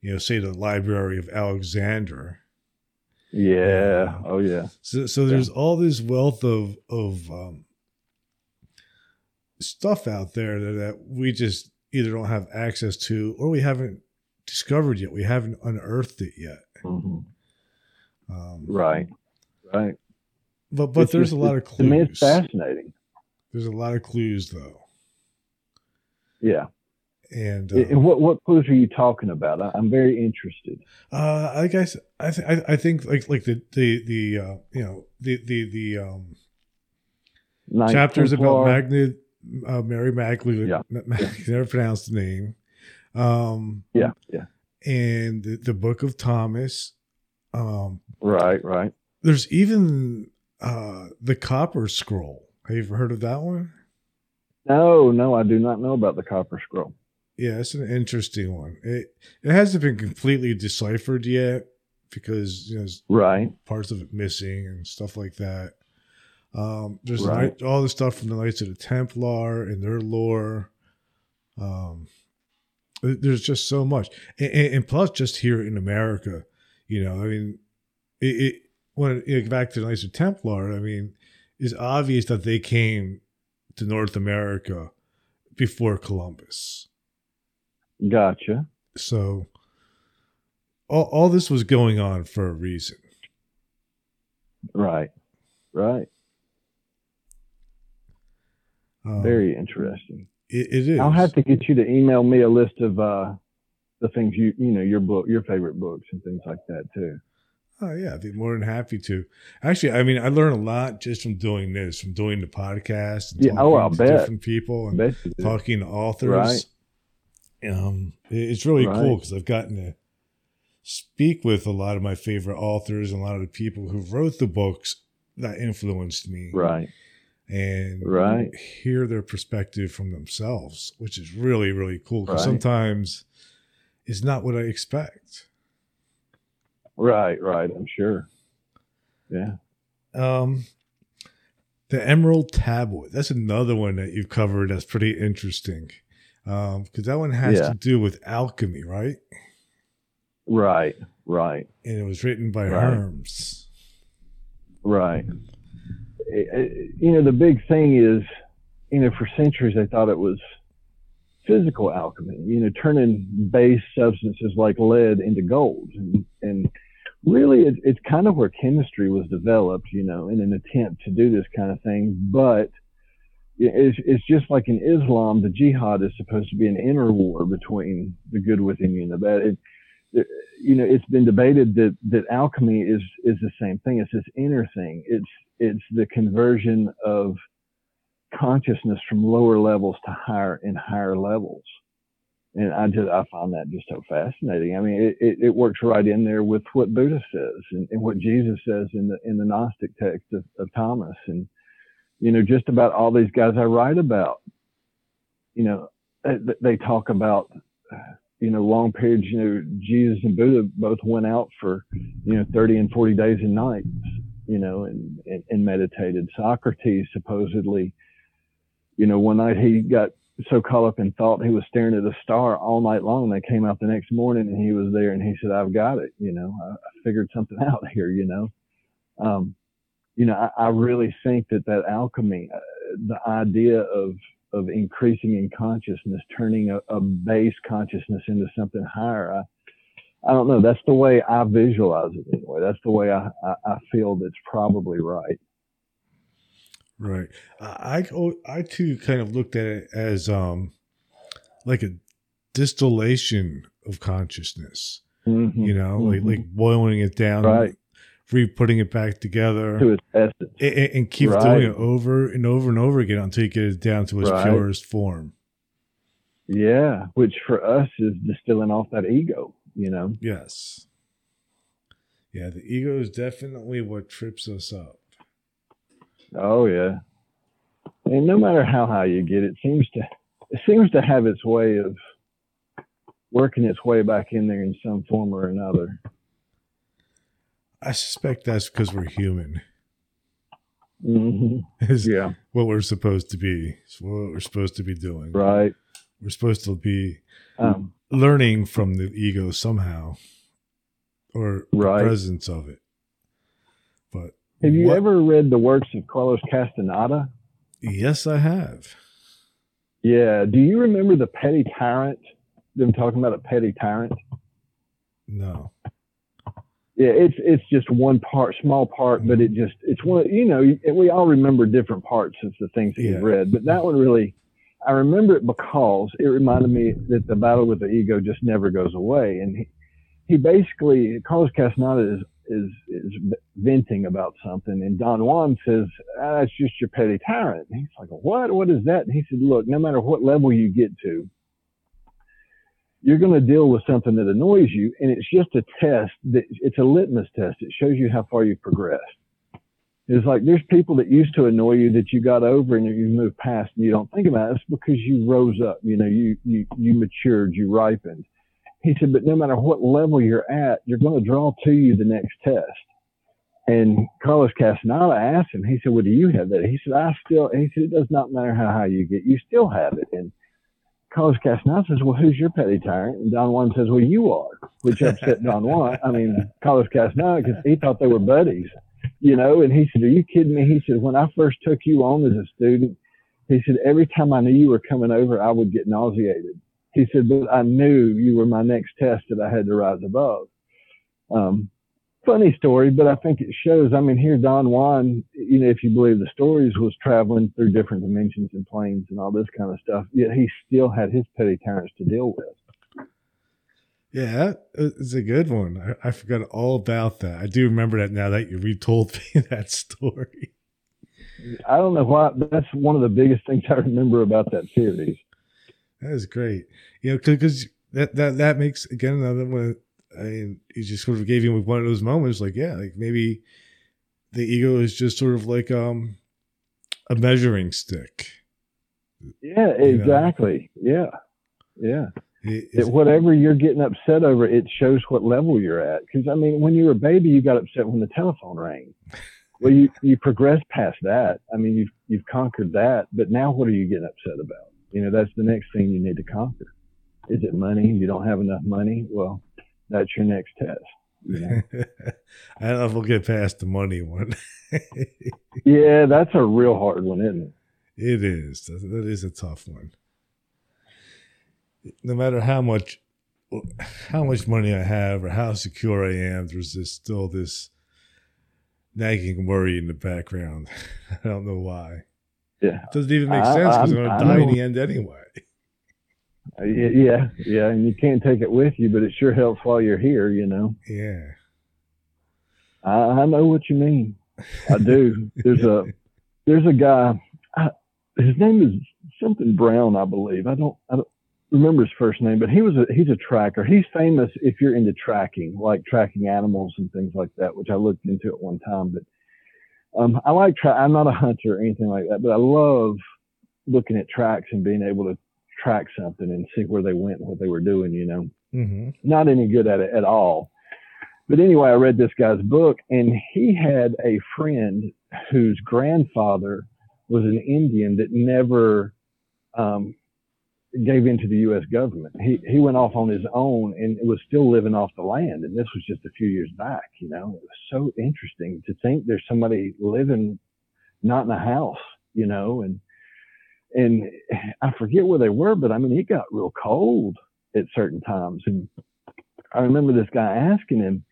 you know, say the Library of Alexander. Yeah. oh yeah. So so there's yeah. all this wealth of of um stuff out there that, that we just either don't have access to or we haven't discovered yet. We haven't unearthed it yet. Mm-hmm. Um, right, right. But but it's there's just, a lot of clues. To me, it's fascinating. There's a lot of clues, though. Yeah. And uh, And what what clues are you talking about? I, I'm very interested. uh, I guess I th- I I think like like the the the uh, you know the the the um Knight chapters about Magna uh, Mary Magdalene. Yeah. Ma- Ma- never pronounced the name. Um, Yeah, yeah. and the, the Book of Thomas. Um, Right, right. there's even uh the Copper Scroll. Have you ever heard of that one? No, no, I do not know about the Copper Scroll. Yeah, it's an interesting one. It it hasn't been completely deciphered yet because you know Right. parts of it missing and stuff like that. Um, there's Right. all the stuff from the Knights of the Templar and their lore. Um, there's just so much, and, and, and plus, just here in America, you know, I mean, it, it when you know, back to the Knights of Templar, I mean, it's obvious that they came to North America before Columbus. Gotcha. So all, all this was going on for a reason. Right. Right. Um, Very interesting. it, it is. I'll have to get you to email me a list of uh the things you you know your book your favorite books and things like that too. Oh yeah, I'd be more than happy to. Actually, I mean, I learned a lot just from doing this, from doing the podcast. And Yeah, oh, talking I'll to bet. Different people and bet you do. talking to authors. Right. Um, it's really Right. cool because I've gotten to speak with a lot of my favorite authors and a lot of the people who wrote the books that influenced me. Right. and Right. hear their perspective from themselves, which is really really cool. Because Right. sometimes it's not what I expect. Right. Right. I'm sure. Yeah. Um, the Emerald Tablet. That's another one that you've covered. That's pretty interesting. Um, because that one has Yeah. to do with alchemy, right? Right. Right. And it was written by Right. Hermes. Right. You know, the big thing is, you know, for centuries they thought it was physical alchemy, you know, turning base substances like lead into gold. And really, it, it's kind of where chemistry was developed, you know, in an attempt to do this kind of thing. But it's, it's just like in Islam, the jihad is supposed to be an inner war between the good within you and the bad. It, you know, it's been debated that, that alchemy is, is the same thing. It's this inner thing. It's, it's the conversion of consciousness from lower levels to higher and higher levels. And I just, I find that just so fascinating. I mean, it, it, it works right in there with what Buddha says and, and what Jesus says in the, in the Gnostic text of, of Thomas. And, you know, just about all these guys I write about, you know, they, they talk about, you know, long periods, you know, Jesus and Buddha both went out for, you know, 30 and 40 days and nights, you know, and, and, and meditated. Socrates supposedly, you know, one night he got so caught up in thought he was staring at a star all night long. They came out the next morning and he was there and he said, I've got it. You know, I, I figured something out here, you know. Um, you know, I, I really think that that alchemy, uh, the idea of, of increasing in consciousness, turning a, a base consciousness into something higher. I, I don't know. That's the way I visualize it anyway. That's the way I, I, I feel that's probably right. Right. I, I too kind of looked at it as um like a distillation of consciousness. Mhm. You know, like Mhm. like boiling it down, Right. re putting it back together, to its essence. and, and- and keep Right. doing it over and over and over again until you get it down to its Right. purest form. Yeah, which for us is distilling off that ego, you know. Yes. Yeah, the ego is definitely what trips us up. Oh yeah. And no matter how high you get, it seems to it seems to have its way of working its way back in there in some form or another. I suspect that's because we're human. hmm Is Yeah, what we're supposed to be. It's what we're supposed to be doing. right. We're supposed to be Um, learning from the ego somehow, or Right. the presence of it. Have you what- ever read the works of Carlos Castaneda? Yes, I have. Yeah. Do you remember the petty tyrant? Them talking about a petty tyrant? No. Yeah, it's it's just one part, small part, but it just it's one. You know, we all remember different parts of the things that Yeah. we've read, but that one really, I remember it because it reminded me that the battle with the ego just never goes away. And he, he basically, Carlos Castaneda is, is, is venting about something. And Don Juan says, ah, that's just your petty tyrant. And he's like, what? What is that? And he said, look, no matter what level you get to, you're going to deal with something that annoys you. And it's just a test that it's a litmus test. It shows you how far you've progressed. It's like there's people that used to annoy you that you got over and you moved past and you don't think about it. It's because you rose up, you know, you, you, you matured, you ripened. He said, but no matter what level you're at, you're going to draw to you the next test. And Carlos Castaneda asked him, he said, well, do you have that? He said, I still, he said, it does not matter how high you get, you still have it. And Carlos Castaneda says, well, who's your petty tyrant? And Don Juan says, well, you are, which upset Don Juan. I mean, Carlos Castaneda, because he thought they were buddies you know, and he said, Are you kidding me? He said, When I first took you on as a student, he said, Every time I knew you were coming over, I would get nauseated. He said, But I knew you were my next test that I had to rise above. Um, funny story, but I think it shows. I mean, here Don Juan, you know, if you believe the stories, was traveling through different dimensions and planes and all this kind of stuff. Yet he still had his petty tyrants to deal with. Yeah, it's a good one. I, I, forgot all about that. I do remember that now that you retold me that story. I don't know why. That's one of the biggest things I remember about that series. That is great. You know, because that, that that makes again another one. I mean, he just sort of gave you one of those moments, like yeah, like maybe the ego is just sort of like um a measuring stick. Yeah, exactly. You know? Yeah, yeah it, whatever you're getting upset over, it shows what level you're at. Because I mean, when you were a baby, you got upset when the telephone rang. Well, you you progress past that. I mean, you've you've conquered that, but now what are you getting upset about? You know, that's the next thing you need to conquer. Is it money? You don't have enough money? Well, that's your next test. You know? I don't know if we'll get past the money one. yeah, that's a real hard one, isn't it? It is. That is a tough one no matter how much how much money I have or how secure I am, there's this still this nagging worry in the background. I don't know why. Yeah, it doesn't even make sense because I'm going to die in the end anyway. Uh, yeah, yeah, and you can't take it with you, but it sure helps while you're here. You know. Yeah. I, I know what you mean. I do. there's a there's a guy. I, his name is something Brown, I believe. I don't. I don't remember his first name, but he was a, he's a tracker. He's famous if you're into tracking, like tracking animals and things like that, which I looked into at one time. But um, I like tra- I'm not a hunter or anything like that, but I love looking at tracks and being able to track something and see where they went and what they were doing. You know, mm-hmm. not any good at it at all. But anyway, I read this guy's book, and he had a friend whose grandfather was an Indian that never um, gave in to the U.S. government. He he went off on his own and was still living off the land. And this was just a few years back. You know, it was so interesting to think there's somebody living not in a house. You know, and and I forget where they were, but I mean, it got real cold at certain times. And I remember this guy asking him.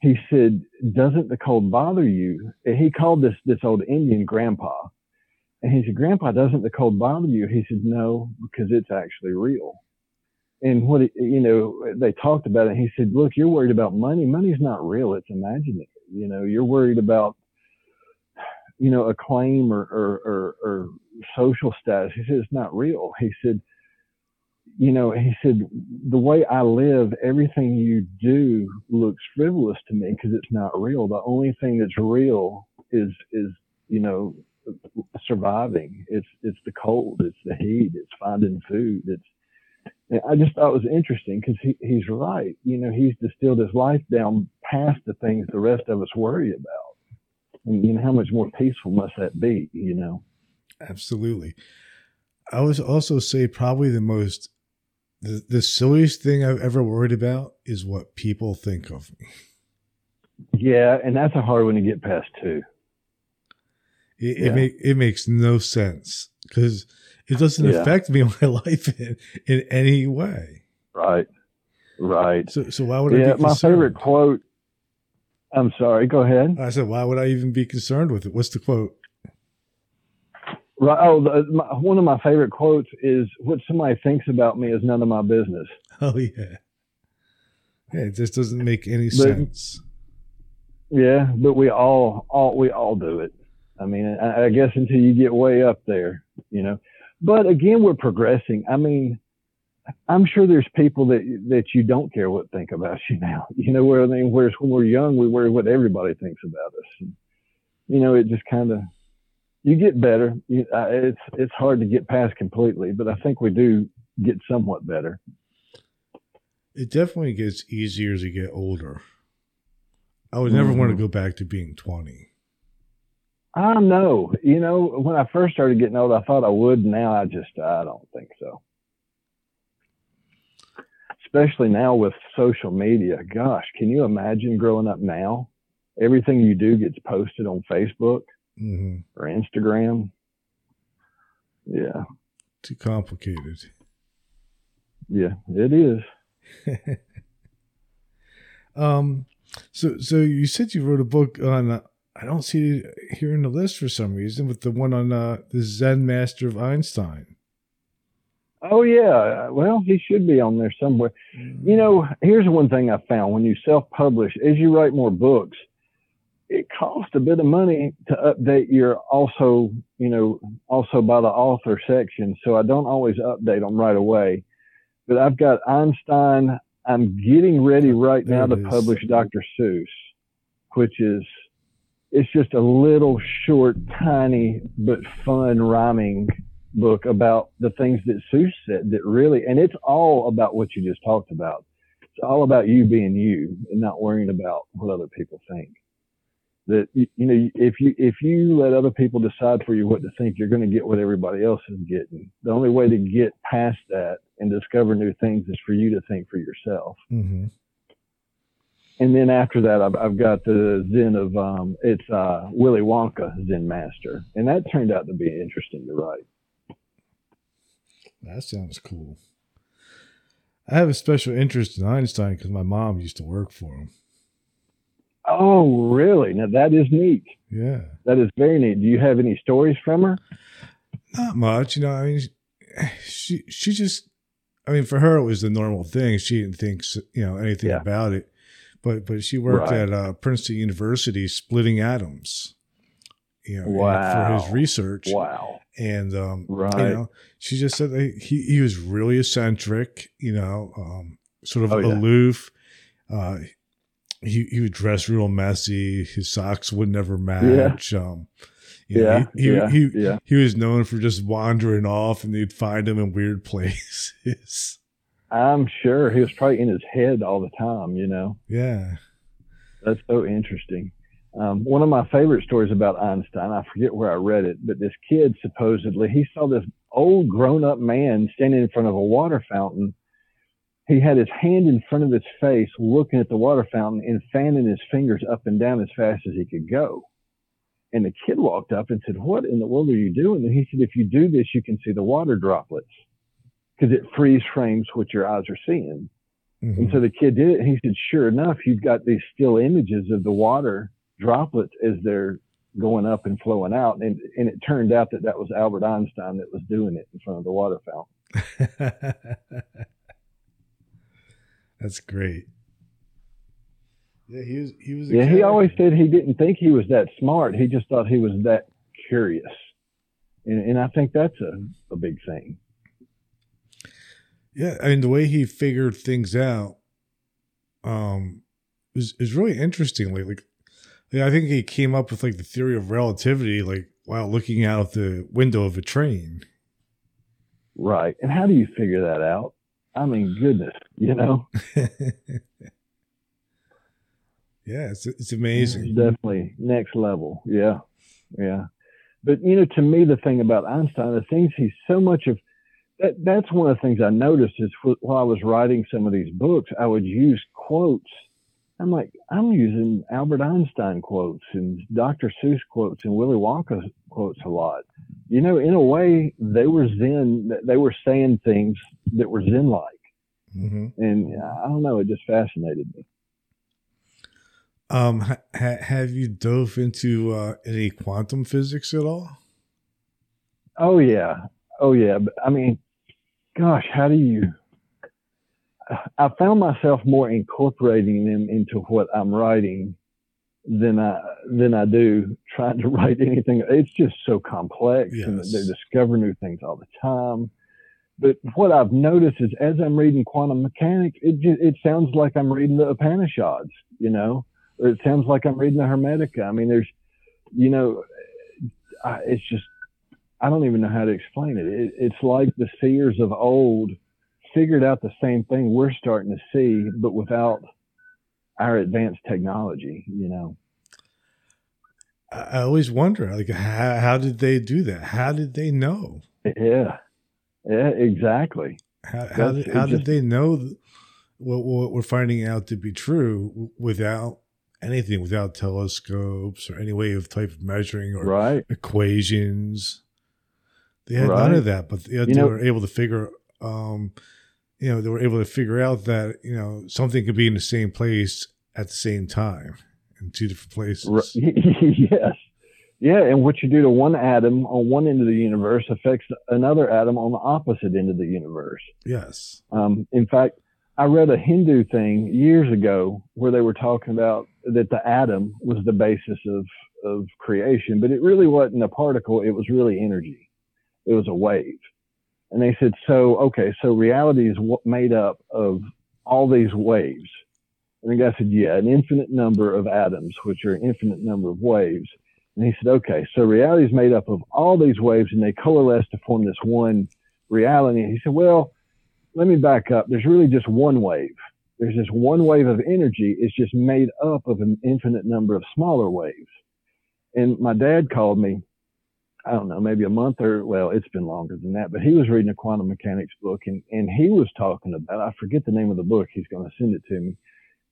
He said, "Doesn't the cold bother you?" He called this this old Indian grandpa and he said, Grandpa, doesn't the cold bother you? He said, No, because it's actually real. And what, you know, they talked about it. He said, Look, you're worried about money. Money's not real, it's imaginary. You know, you're worried about, you know, acclaim or, or, or, or social status. He said, It's not real. He said, you know, he said, the way I live, everything you do looks frivolous to me because it's not real. The only thing that's real is, is, you know, surviving. It's it's the cold, it's the heat, it's finding food. It's I just thought it was interesting because he, he's right. You know, he's distilled his life down past the things the rest of us worry about. And you know, how much more peaceful must that be? You know, absolutely. I would also say probably the most the, the silliest thing I've ever worried about is what people think of me. Yeah, and that's a hard one to get past too. It yeah. it, make, it makes no sense because it doesn't yeah. affect me in my life in, in any way. Right. Right. So so why would yeah, I be my favorite quote I'm sorry, go ahead. I said, why would I even be concerned with it? What's the quote? Right. Oh, the, my, one of my favorite quotes is "What somebody thinks about me is none of my business." Oh yeah. Yeah, it just doesn't make any but, sense. Yeah, but we all, all, we all do it. I mean, I, I guess until you get way up there, you know. But again, we're progressing. I mean, I'm sure there's people that that you don't care what think about you now. You know, where I mean, whereas when we're young, we worry what everybody thinks about us. And, you know, it just kind of you get better. You, uh, it's it's hard to get past completely, but I think we do get somewhat better. It definitely gets easier as you get older. I would never mm-hmm. want to go back to being twenty. I know. You know, when I first started getting old, I thought I would. Now I just I don't think so. Especially now with social media. Gosh, can you imagine growing up now? Everything you do gets posted on Facebook mm-hmm. or Instagram. Yeah. Too complicated. Yeah, it is. um, so so you said you wrote a book on. I don't see it here in the list for some reason, with the one on uh, the Zen Master of Einstein. Oh yeah, well he should be on there somewhere. You know, here's one thing I found: when you self-publish, as you write more books, it costs a bit of money to update your also, you know, also by the author section. So I don't always update them right away. But I've got Einstein. I'm getting ready right now to publish Dr. Seuss, which is it's just a little short, tiny but fun rhyming book about the things that Seuss said that really, and it's all about what you just talked about. It's all about you being you and not worrying about what other people think that you, you know if you if you let other people decide for you what to think you're going to get what everybody else is getting the only way to get past that and discover new things is for you to think for yourself mm-hmm. And then after that I've, I've got the zen of um, it's uh, willy wonka zen master and that turned out to be interesting to write that sounds cool i have a special interest in einstein because my mom used to work for him Oh, really? Now that is neat. Yeah. That is very neat. Do you have any stories from her? Not much. You know, I mean, she she just, I mean, for her it was the normal thing. She didn't think you know anything yeah. about it, but but she worked right. at uh, Princeton University splitting atoms. You know, wow. for his research. Wow. And um, right. you know, she just said he he was really eccentric. You know, um, sort of oh, aloof. Yeah. Uh, he he would dress real messy. His socks would never match. Yeah. Um, yeah, know, he, yeah, he, yeah. he was known for just wandering off, and they'd find him in weird places. I'm sure he was probably in his head all the time. You know. Yeah. That's so interesting. Um, one of my favorite stories about Einstein, I forget where I read it, but this kid supposedly he saw this old grown up man standing in front of a water fountain he had his hand in front of his face looking at the water fountain and fanning his fingers up and down as fast as he could go. And the kid walked up and said, What in the world are you doing? And he said, If you do this, you can see the water droplets because it freeze frames what your eyes are seeing. Mm-hmm. And so the kid did it. And he said, Sure enough, you've got these still images of the water droplets as they're going up and flowing out. And, and it turned out that that was Albert Einstein that was doing it in front of the water fountain. That's great. Yeah, he was. He was. yeah, character. he always said he didn't think he was that smart. He just thought he was that curious, and, and I think that's a, a big thing. Yeah, I mean the way he figured things out, um, is is really interesting. Like, like, I think he came up with like the theory of relativity, like while looking out the window of a train. Right, and how do you figure that out? I mean, goodness, you know. yeah, it's it's amazing. It's definitely next level. Yeah, yeah. But you know, to me, the thing about Einstein, the things he's so much of that. That's one of the things I noticed is while I was writing some of these books, I would use quotes. I'm like, I'm using Albert Einstein quotes and Dr. Seuss quotes and Willy Wonka quotes a lot you know, in a way, they were Zen. They were saying things that were Zen like. Mm-hmm. And I don't know, it just fascinated me. Um, ha- have you dove into uh, any quantum physics at all? Oh yeah, oh yeah. I mean, gosh, how do you? I found myself more incorporating them into what I'm writing than I than I do trying to write anything. It's just so complex, yes. and they discover new things all the time. But what I've noticed is, as I'm reading quantum mechanics, it just, it sounds like I'm reading the Upanishads, you know, or it sounds like I'm reading the Hermetica. I mean, there's, you know, I, it's just I don't even know how to explain it. it. It's like the seers of old figured out the same thing we're starting to see, but without our advanced technology, you know. I always wonder, like, how, how did they do that? How did they know? Yeah, yeah, exactly. How, how, did, how just, did they know what, what we're finding out to be true without anything, without telescopes or any way of type of measuring or right. equations? They had right. none of that, but they, they know, were able to figure um, you know, they were able to figure out that, you know, something could be in the same place at the same time in two different places. yes. Yeah. And what you do to one atom on one end of the universe affects another atom on the opposite end of the universe. Yes. Um, in fact, I read a Hindu thing years ago where they were talking about that the atom was the basis of, of creation, but it really wasn't a particle. It was really energy. It was a wave. And they said, so, okay, so reality is made up of all these waves. And the guy said, yeah, an infinite number of atoms, which are an infinite number of waves. And he said, okay, so reality is made up of all these waves and they coalesce to form this one reality. And he said, well, let me back up. There's really just one wave. There's this one wave of energy. It's just made up of an infinite number of smaller waves. And my dad called me I don't know, maybe a month or well, it's been longer than that. But he was reading a quantum mechanics book, and and he was talking about. I forget the name of the book. He's going to send it to me,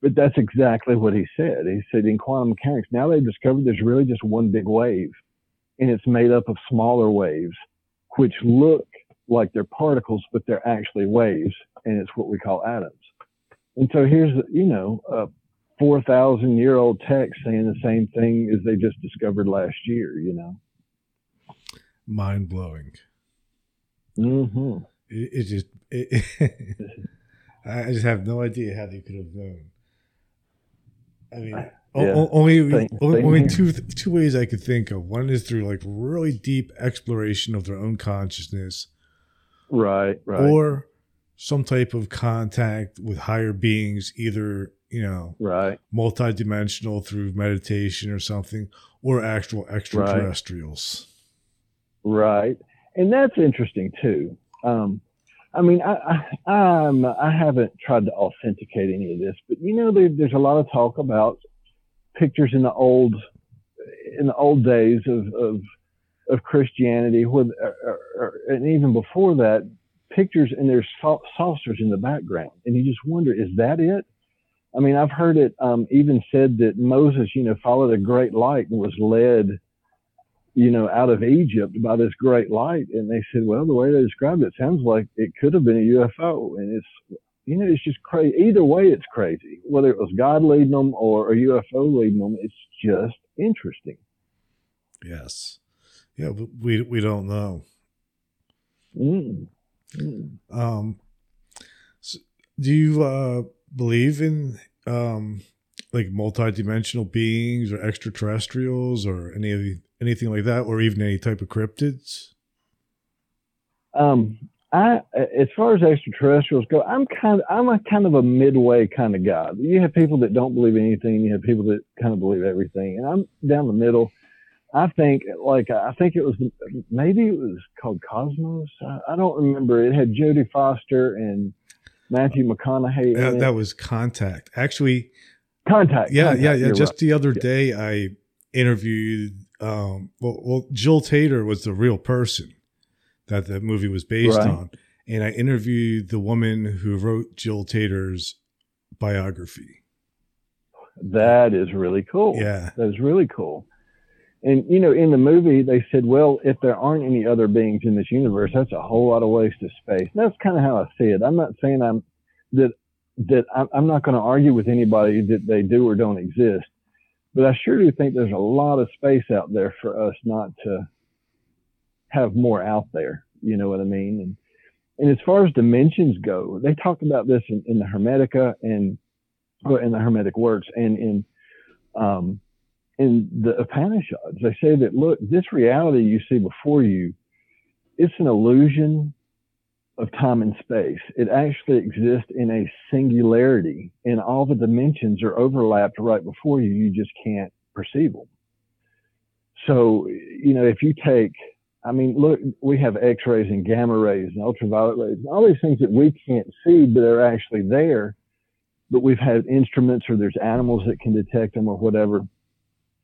but that's exactly what he said. He said in quantum mechanics now they've discovered there's really just one big wave, and it's made up of smaller waves, which look like they're particles, but they're actually waves, and it's what we call atoms. And so here's you know a four thousand year old text saying the same thing as they just discovered last year. You know mind blowing. Mm-hmm. It, it just, it, I just have no idea how they could have known. I mean, yeah. o- only Same, only, only two two ways I could think of. One is through like really deep exploration of their own consciousness, right, right, or some type of contact with higher beings, either you know, right, multidimensional through meditation or something, or actual extraterrestrials. Right. And that's interesting too. Um, I mean, I, I, I'm, I haven't tried to authenticate any of this, but you know, there, there's a lot of talk about pictures in the old, in the old days of, of, of Christianity, or, or, or, and even before that, pictures and there's saucers in the background, and you just wonder, is that it? I mean, I've heard it um, even said that Moses, you know, followed a great light and was led you know, out of Egypt by this great light. And they said, well, the way they described it sounds like it could have been a UFO. And it's, you know, it's just crazy. Either way, it's crazy. Whether it was God leading them or a UFO leading them, it's just interesting. Yes. Yeah, we we don't know. Mm. Mm. Um, so do you uh, believe in um, like multidimensional beings or extraterrestrials or any of the anything like that, or even any type of cryptids? Um, I, as far as extraterrestrials go, I'm kind of, I'm a kind of a midway kind of guy. You have people that don't believe anything. You have people that kind of believe everything, and I'm down the middle. I think, like, I think it was maybe it was called Cosmos. I, I don't remember. It had Jodie Foster and Matthew McConaughey. That, that was Contact. Actually, Contact. Yeah, contact, yeah, yeah. Just right. the other day, I interviewed um, well, well, Jill Tarter was the real person that the movie was based right. on, and I interviewed the woman who wrote Jill Tarter's biography. That is really cool. Yeah, that is really cool. And you know, in the movie, they said, "Well, if there aren't any other beings in this universe, that's a whole lot of waste of space." And that's kind of how I see it. I'm not saying I'm that that I'm not going to argue with anybody that they do or don't exist but I sure do think there's a lot of space out there for us not to have more out there. You know what I mean? And and as far as dimensions go, they talk about this in, in the Hermetica and in the Hermetic works and in um, in the Upanishads. They say that look, this reality you see before you, it's an illusion of time and space. It actually exists in a singularity, and all the dimensions are overlapped right before you. You just can't perceive them. So, you know, if you take, I mean, look, we have X rays and gamma rays and ultraviolet rays, and all these things that we can't see, but they're actually there. But we've had instruments or there's animals that can detect them or whatever.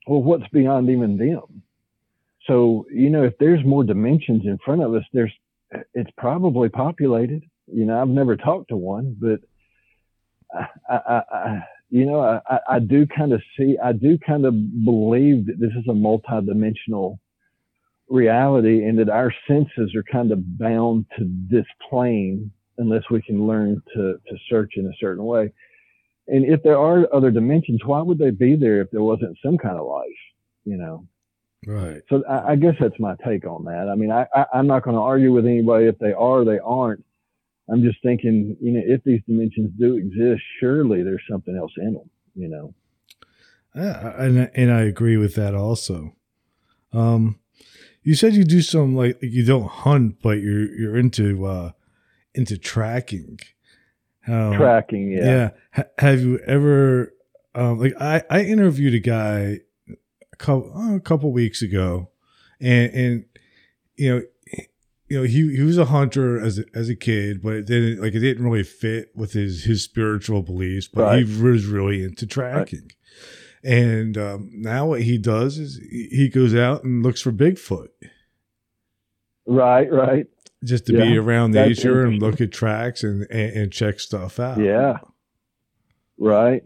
Well, what's beyond even them? So, you know, if there's more dimensions in front of us, there's it's probably populated. You know, I've never talked to one, but I, I, I you know, I, I do kind of see, I do kind of believe that this is a multidimensional reality and that our senses are kind of bound to this plane unless we can learn to, to search in a certain way. And if there are other dimensions, why would they be there if there wasn't some kind of life, you know? Right. So I, I guess that's my take on that. I mean, I, I I'm not going to argue with anybody if they are, or they aren't. I'm just thinking, you know, if these dimensions do exist, surely there's something else in them, you know. Yeah, and and I agree with that also. Um, you said you do some like you don't hunt, but you're you're into uh into tracking. Um, tracking, yeah. Yeah. H- have you ever um like I I interviewed a guy couple, uh, a couple weeks ago, and and you know you know he he was a hunter as a, as a kid, but it didn't like it didn't really fit with his his spiritual beliefs. But right. he was really into tracking, right. and um, now what he does is he goes out and looks for Bigfoot. Right, right. Just to yeah, be around nature and look at tracks and, and and check stuff out. Yeah. Right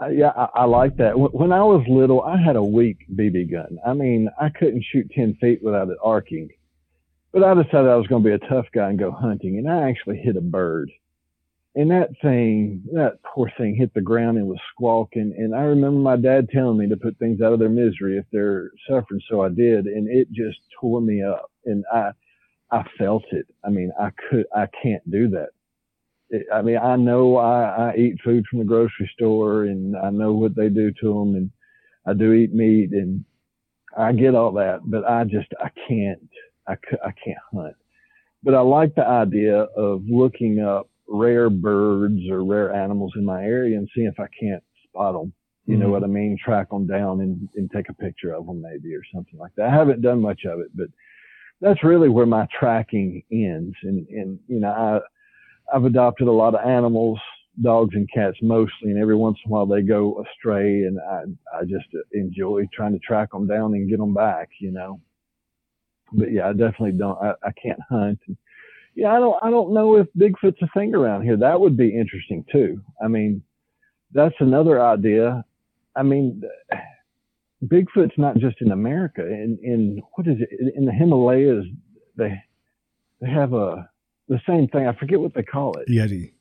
Uh, yeah, I, I like that. When I was little, I had a weak BB gun. I mean, I couldn't shoot 10 feet without it arcing. But I decided I was going to be a tough guy and go hunting, and I actually hit a bird. And that thing, that poor thing hit the ground and was squawking. And I remember my dad telling me to put things out of their misery if they're suffering. So I did. And it just tore me up. And I, I felt it. I mean, I could, I can't do that. I mean, I know I, I eat food from the grocery store and I know what they do to them and I do eat meat and I get all that, but I just, I can't, I, I can't hunt. But I like the idea of looking up rare birds or rare animals in my area and seeing if I can't spot them. You mm-hmm. know what I mean? Track them down and, and take a picture of them maybe or something like that. I haven't done much of it, but that's really where my tracking ends. And, and, you know, I, I've adopted a lot of animals, dogs and cats mostly, and every once in a while they go astray, and I I just enjoy trying to track them down and get them back, you know. But yeah, I definitely don't. I, I can't hunt. yeah, I don't. I don't know if Bigfoot's a thing around here. That would be interesting too. I mean, that's another idea. I mean, Bigfoot's not just in America. In in what is it? In the Himalayas, they they have a the same thing. I forget what they call it. Yeti.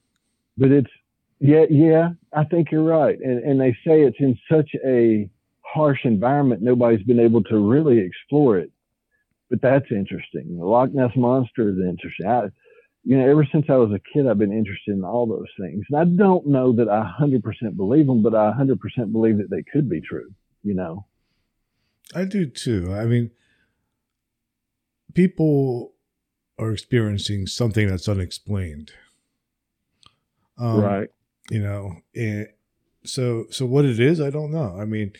But it's yeah, yeah. I think you're right, and and they say it's in such a harsh environment, nobody's been able to really explore it. But that's interesting. The Loch Ness monster is interesting. I, you know, ever since I was a kid, I've been interested in all those things. And I don't know that I 100% believe them, but I 100% believe that they could be true, you know? I do too. I mean, people are experiencing something that's unexplained. Um, right. You know, and so so what it is, I don't know. I mean,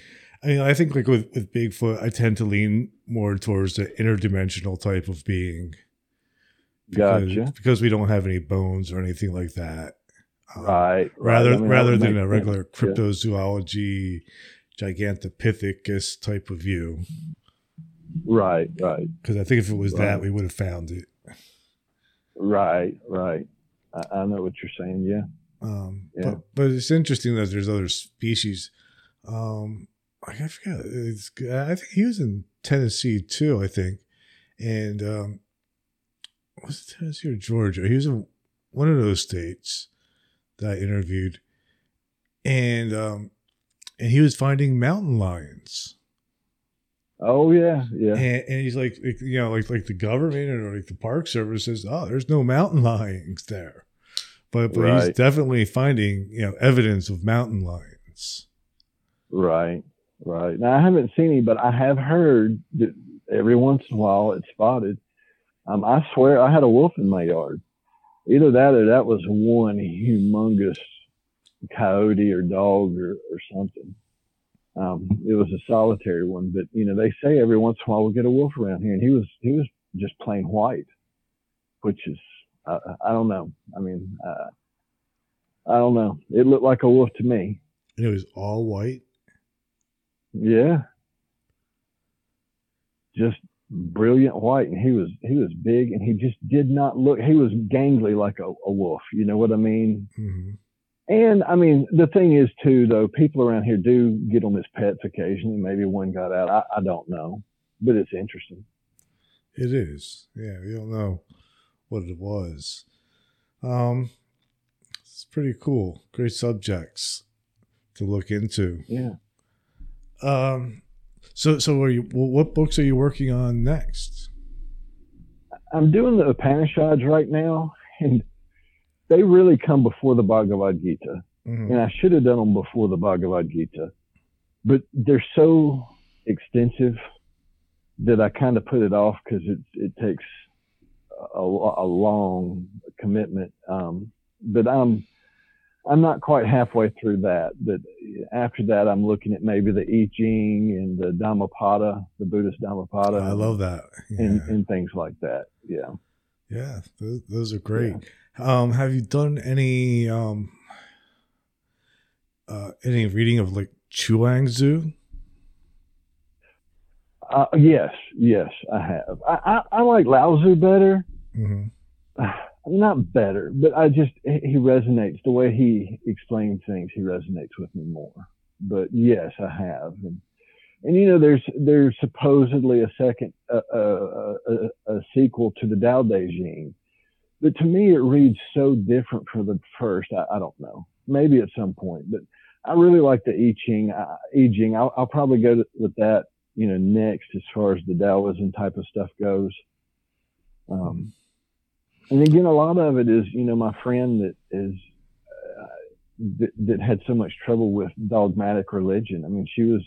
I mean, I think like with with Bigfoot, I tend to lean more towards the interdimensional type of being. Because, gotcha. Because we don't have any bones or anything like that. Um, right. Rather right. I mean, rather than a regular sense. cryptozoology, gigantopithecus type of view. Right. Right. Because I think if it was right. that, we would have found it. Right, right. I, I know what you're saying. Yeah. Um, yeah. But, but it's interesting that there's other species. Um, I forget. It's, I think he was in Tennessee too. I think, and um, was it Tennessee or Georgia? He was in one of those states that I interviewed, and um, and he was finding mountain lions. Oh yeah, yeah. And, and he's like, you know, like like the government or like the Park Service says, oh, there's no mountain lions there, but but he's definitely finding you know evidence of mountain lions. Right, right. Now I haven't seen any, but I have heard that every once in a while it's spotted. Um, I swear I had a wolf in my yard. Either that or that was one humongous coyote or dog or, or something. Um, it was a solitary one, but you know they say every once in a while we get a wolf around here, and he was he was just plain white, which is I, I don't know. I mean, uh, I don't know. It looked like a wolf to me. And it was all white. Yeah. Just brilliant white and he was he was big and he just did not look he was gangly like a, a wolf, you know what I mean? hmm And I mean the thing is too though, people around here do get on as pets occasionally. Maybe one got out. I, I don't know. But it's interesting. It is. Yeah, we don't know what it was. Um, it's pretty cool. Great subjects to look into. Yeah. Um, so so are you? What books are you working on next? I'm doing the Upanishads right now and they really come before the Bhagavad Gita. Mhm. and I should have done them before the Bhagavad Gita, but they're so extensive that I kind of put it off because it it takes a, a long commitment. Um, but I'm I'm not quite halfway through that. But after that, I'm looking at maybe the I Ching and the Dhammapada, the Buddhist Dhammapada. I love that. Yeah, and, and things like that. Yeah. Yeah those, those are great. Um, have you done any um, uh, any reading of like Chuang-Tzu? Uh, yes, yes, I have. I, I, I like Lao Tzu better. hmm not better, but I just he resonates the way he explains things. He resonates with me more. But yes, I have, and and you know, there's there's supposedly a second uh, uh, a, a sequel to the Tao Te Ching, but to me it reads so different from the first. I, I don't know, maybe at some point, but I really like the I Ching. Uh, I Ching. I'll, I'll probably go to, with that, you know, next as far as the Taoism type of stuff goes. Um, and again, a lot of it is, you know, my friend that is uh, that, that had so much trouble with dogmatic religion. I mean, she was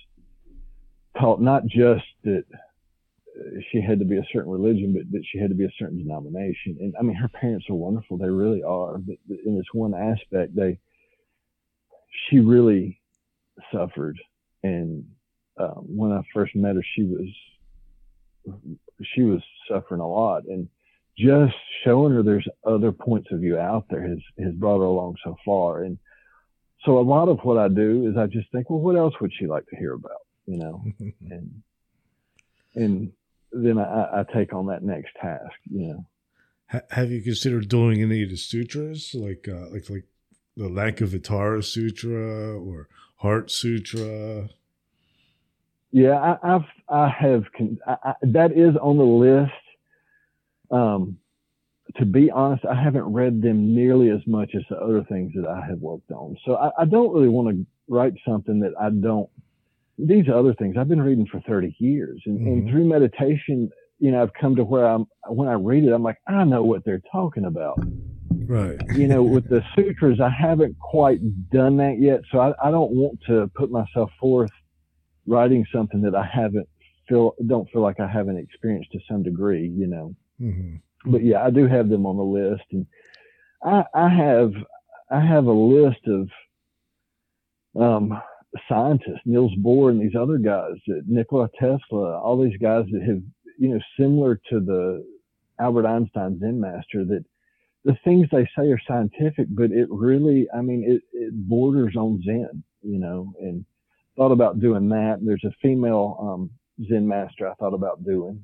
taught not just that she had to be a certain religion, but that she had to be a certain denomination. And I mean, her parents are wonderful; they really are. But in this one aspect, they she really suffered. And uh, when I first met her, she was she was suffering a lot, and just showing her there's other points of view out there has has brought her along so far. And so a lot of what I do is I just think, well, what else would she like to hear about? You know, and and then I, I take on that next task. You know. Ha- have you considered doing any of the sutras, like uh, like like the Lankavatara Sutra or Heart Sutra? Yeah, I, I've I have I, I, that is on the list. Um, to be honest, I haven't read them nearly as much as the other things that I have worked on. So I, I don't really want to write something that I don't. These other things I've been reading for 30 years, and, and Mhm. through meditation, you know, I've come to where I'm. When I read it, I'm like, I know what they're talking about. Right. You know, with the sutras, I haven't quite done that yet, so I, I don't want to put myself forth writing something that I haven't feel don't feel like I haven't experienced to some degree. You know hmm but yeah, I do have them on the list, and I, I have I have a list of um, scientists, Niels Bohr, and these other guys, uh, Nikola Tesla, all these guys that have you know similar to the Albert Einstein Zen master that the things they say are scientific, but it really, I mean, it, it borders on Zen, you know, and thought about doing that. There's a female um, Zen master I thought about doing.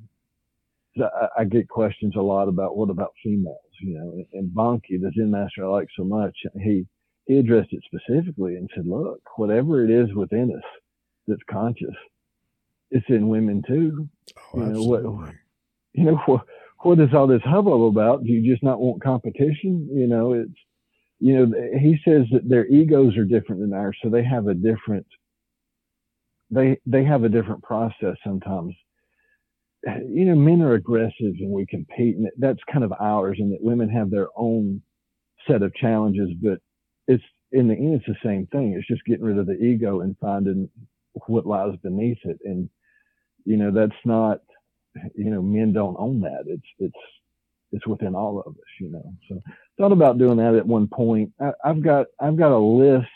I, I get questions a lot about what about females, you know, and Bankei, the Zen master I like so much, he, he addressed it specifically and said, look, whatever it is within us that's conscious, it's in women too. Oh, You know, what- You know, what, what is all this hubbub about? Do you just not want competition? You know, it's, you know, he says that their egos are different than ours, so they have a different they they have a different process sometimes. You know, men are aggressive and we compete, and that's kind of ours, and that women have their own set of challenges. But it's in the end, it's the same thing. It's just getting rid of the ego and finding what lies beneath it. And you know, that's not. You know, men don't own that. It's it's it's within all of us. You know, so thought about doing that at one point. I, I've got I've got a list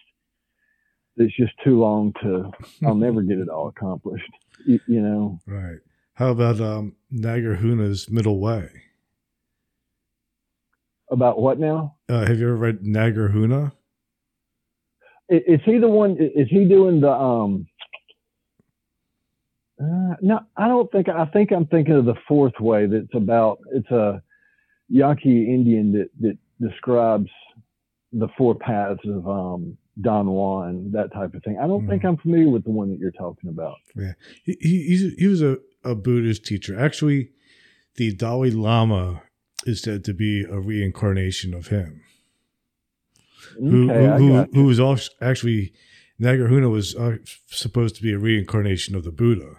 that's just too long to I'll never get it all accomplished. You, you know. Right. How about um Nagarjuna's Middle Way? About what now? Uh, have you ever read Nagarjuna? Is, he the one? Is he doing the um? Uh, no, I don't think. I think I'm thinking of the fourth way. That's about. It's a Yaqui Indian that that describes the four paths of um Don Juan, that type of thing. I don't mm. think. I'm familiar with the one that you're talking about. Yeah, he he, he was a, a Buddhist teacher. Actually, the Dalai Lama is said to be a reincarnation of him. Okay, who who, who, who was actually Nagarjuna was uh, supposed to be a reincarnation of the Buddha.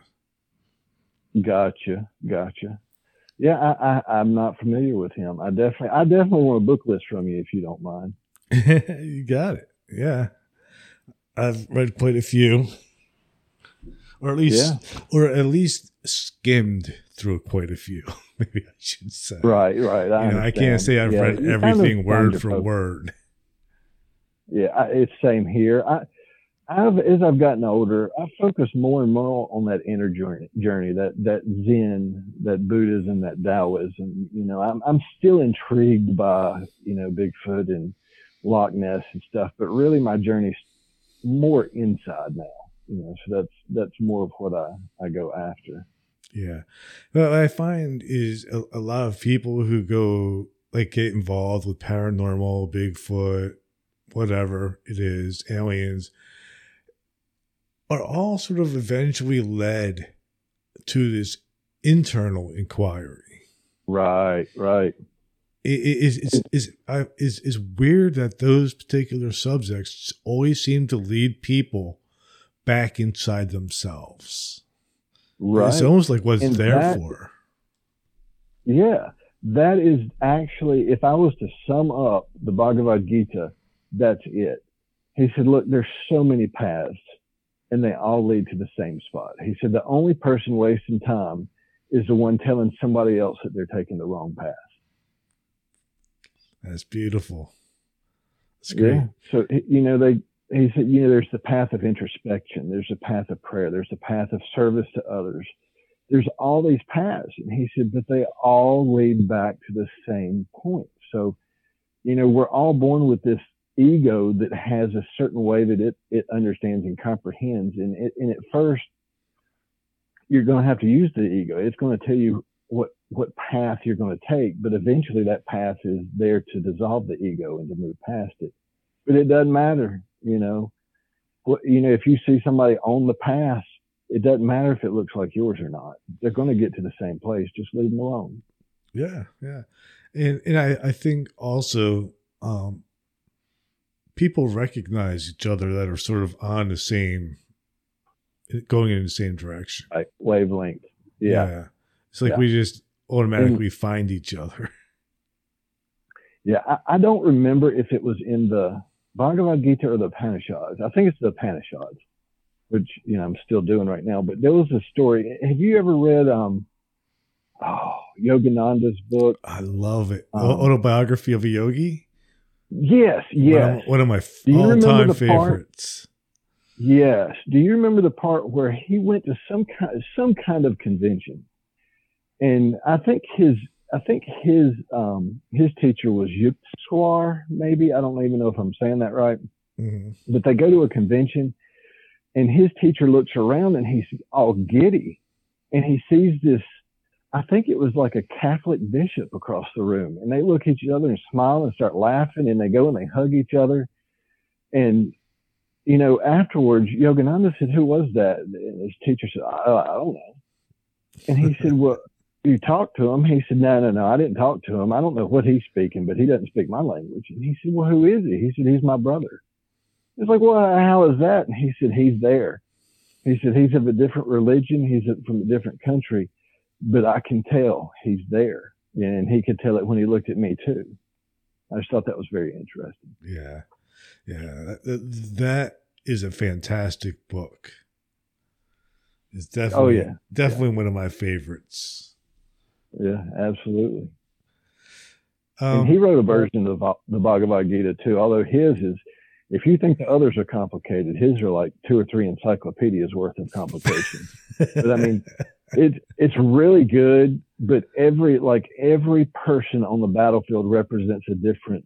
Gotcha, gotcha. Yeah, I, I I'm not familiar with him. I definitely I definitely want a book list from you if you don't mind. you got it. Yeah. I've read quite a few. Or at least yeah. or at least skimmed through quite a few. Maybe I should say. Right, right. I, you know, I can't say I've yeah, read everything word for word. Yeah, I, it's same here. I I've as I've gotten older, I focus more and more on that inner journey, journey that that Zen, that Buddhism, that Taoism. You know, I'm I'm still intrigued by you know Bigfoot and Loch Ness and stuff, but really my journey's more inside now. You know, so that's that's more of what I I go after. Yeah, what I find is a, a lot of people who go like get involved with paranormal, Bigfoot, whatever it is, aliens, are all sort of eventually led to this internal inquiry. Right, right It is is is is weird that those particular subjects always seem to lead people back inside themselves. Right. It's almost like what it's there that, for. Yeah, that is actually, if I was to sum up the Bhagavad Gita, that's it. He said, look, there's so many paths and they all lead to the same spot. He said, the only person wasting time is the one telling somebody else that they're taking the wrong path. That's beautiful. That's great. Yeah. So you know they he said you know there's the path of introspection, there's a path of prayer, there's a path of service to others. There's all these paths, and he said, but they all lead back to the same point. So, you know, we're all born with this ego that has a certain way that it it understands and comprehends, and it, and at first you're going to have to use the ego. It's going to tell you what what path you're going to take, but eventually that path is there to dissolve the ego and to move past it. But it doesn't matter, you know. What, you know, if you see somebody on the path, it doesn't matter if it looks like yours or not. They're going to get to the same place. Just leave them alone. Yeah, yeah, and and I I think also um, people recognize each other that are sort of on the same, going in the same direction, like wavelength. Yeah. yeah. It's like yeah. we just automatically and, find each other. Yeah, I, I, don't remember if it was in the Bhagavad Gita or the Upanishads. I think it's the Upanishads, which you know I'm still doing right now. But there was a story. Have you ever read um, oh, Yogananda's book? I love it. Um, Autobiography of a Yogi. Yes, yes. One of, one of my all-time favorites. Part, yes. Do you remember the part where he went to some kind some kind of convention? and I think his I think his um, his teacher was Yukteswar, maybe I don't even know if I'm saying that right. Mm-hmm. But they go to a convention, and his teacher looks around and he's all giddy, and he sees this. I think it was like a Catholic bishop across the room, and they look at each other and smile and start laughing, and they go and they hug each other, and you know afterwards, Yogananda said, "Who was that?" And his teacher said, "I, don't know." And he said, "Well." you talked to him? He said, no, no, no, I didn't talk to him. I don't know what he's speaking, but he doesn't speak my language. And he said, well, who is he? He said, he's my brother. It's like, well, how is that? And he said, he's there. he said he's of a different religion, he's from a different country, but I can tell he's there, and he could tell it when he looked at me too. I just thought that was very interesting. Yeah, yeah, that, that is a fantastic book. It's definitely, Oh, yeah. definitely one of my favorites. Yeah, absolutely. Um, and he wrote a version of the Bhagavad Gita too. Although his is, if you think the others are complicated, his are like two or three encyclopedias worth of complications. but I mean, it it's really good. But every like every person on the battlefield represents a different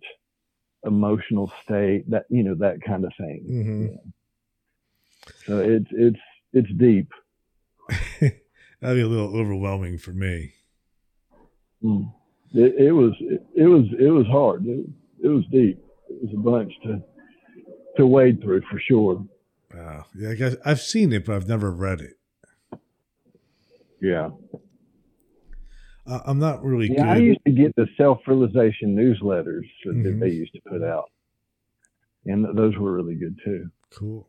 emotional state. That you know that kind of thing. mhm. So it's it's it's deep. That'd be a little overwhelming for me. Mm. It, it was it, it was it was hard. It, it was deep. It was a bunch to to wade through for sure. Wow. Yeah, I guess I've seen it, but I've never read it. Yeah. Uh, I'm not really Yeah, I used to get the self realization newsletters that, that Mhm. they used to put out, and those were really good too. Cool.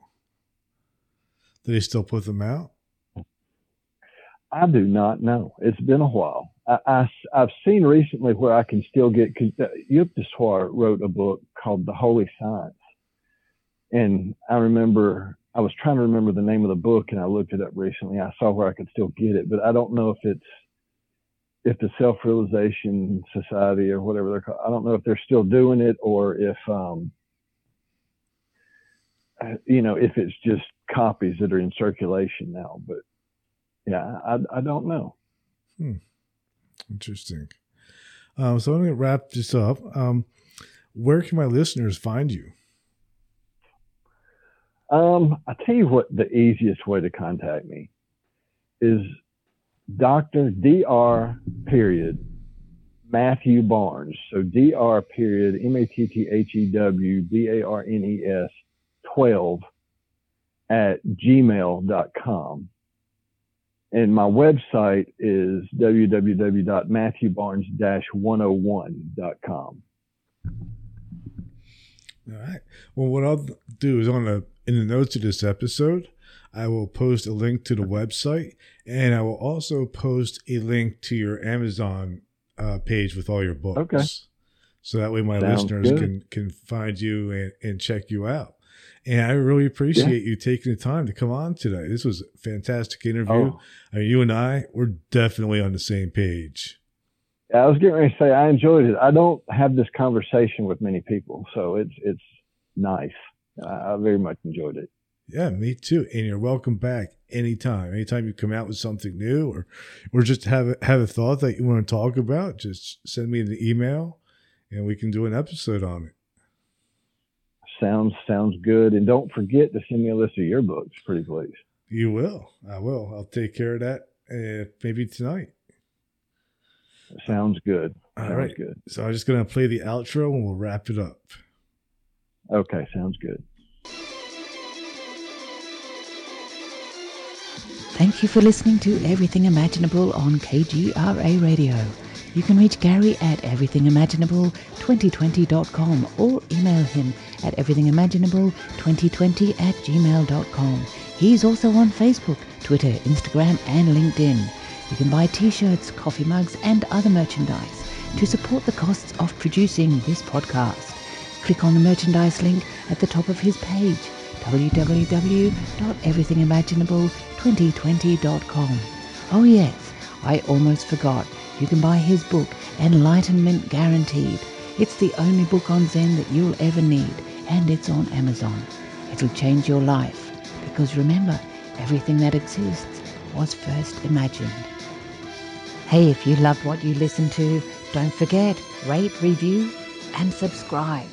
Do they still put them out? I do not know. It's been a while. I, I, have seen recently where I can still get because uh, Yukteswar wrote a book called The Holy Science, and I remember I was trying to remember the name of the book, and I looked it up recently. I saw where I could still get it, but I don't know if it's if the Self Realization Society or whatever they're called. I don't know if they're still doing it or if um, uh, you know if it's just copies that are in circulation now. But yeah, I, I don't know. Interesting. Um, so I'm going to wrap this up. Um, where can my listeners find you? Um, I tell you what, the easiest way to contact me is Dr. Dr. Period Matthew Barnes. So Dr. Period M A T T H E W B A R N E S 12 at gmail.com. And my website is www.matthewbarnes-101.com. All right. Well, what I'll do is on the in the notes of this episode, I will post a link to the website, and I will also post a link to your Amazon uh, page with all your books. Okay. So that way, my Sounds listeners good. can can find you and, and check you out. And I really appreciate you taking the time to come on today. This was a fantastic interview. Oh, I mean, you and I, we're definitely on the same page. Yeah, I was getting ready to say I enjoyed it. I don't have this conversation with many people, so it's it's nice. I, very much enjoyed it. Yeah, me too. And you're welcome back anytime. Anytime you come out with something new or or just have a, have a thought that you want to talk about, just send me an email and we can do an episode on it. Sounds sounds good. And don't forget to send me a list of your books, pretty please. You will. I will. I'll take care of that uh, maybe tonight. Sounds good. All sounds right. good. So I'm just going to play the outro and we'll wrap it up. Okay, sounds good. Thank you for listening to Everything Imaginable on KGRA Radio. You can reach Gary at everythingimaginable2020.com or email him at everythingimaginable2020 at gmail.com. He's also on Facebook, Twitter, Instagram, and LinkedIn. You can buy t-shirts, coffee mugs, and other merchandise to support the costs of producing this podcast. Click on the merchandise link at the top of his page www.everythingimaginable2020.com. Oh yes, I almost forgot. You can buy his book, Enlightenment Guaranteed. It's the only book on Zen that you'll ever need, and it's on Amazon. It'll change your life, because remember, everything that exists was first imagined. Hey, if you loved what you listened to, don't forget, rate, review, and subscribe.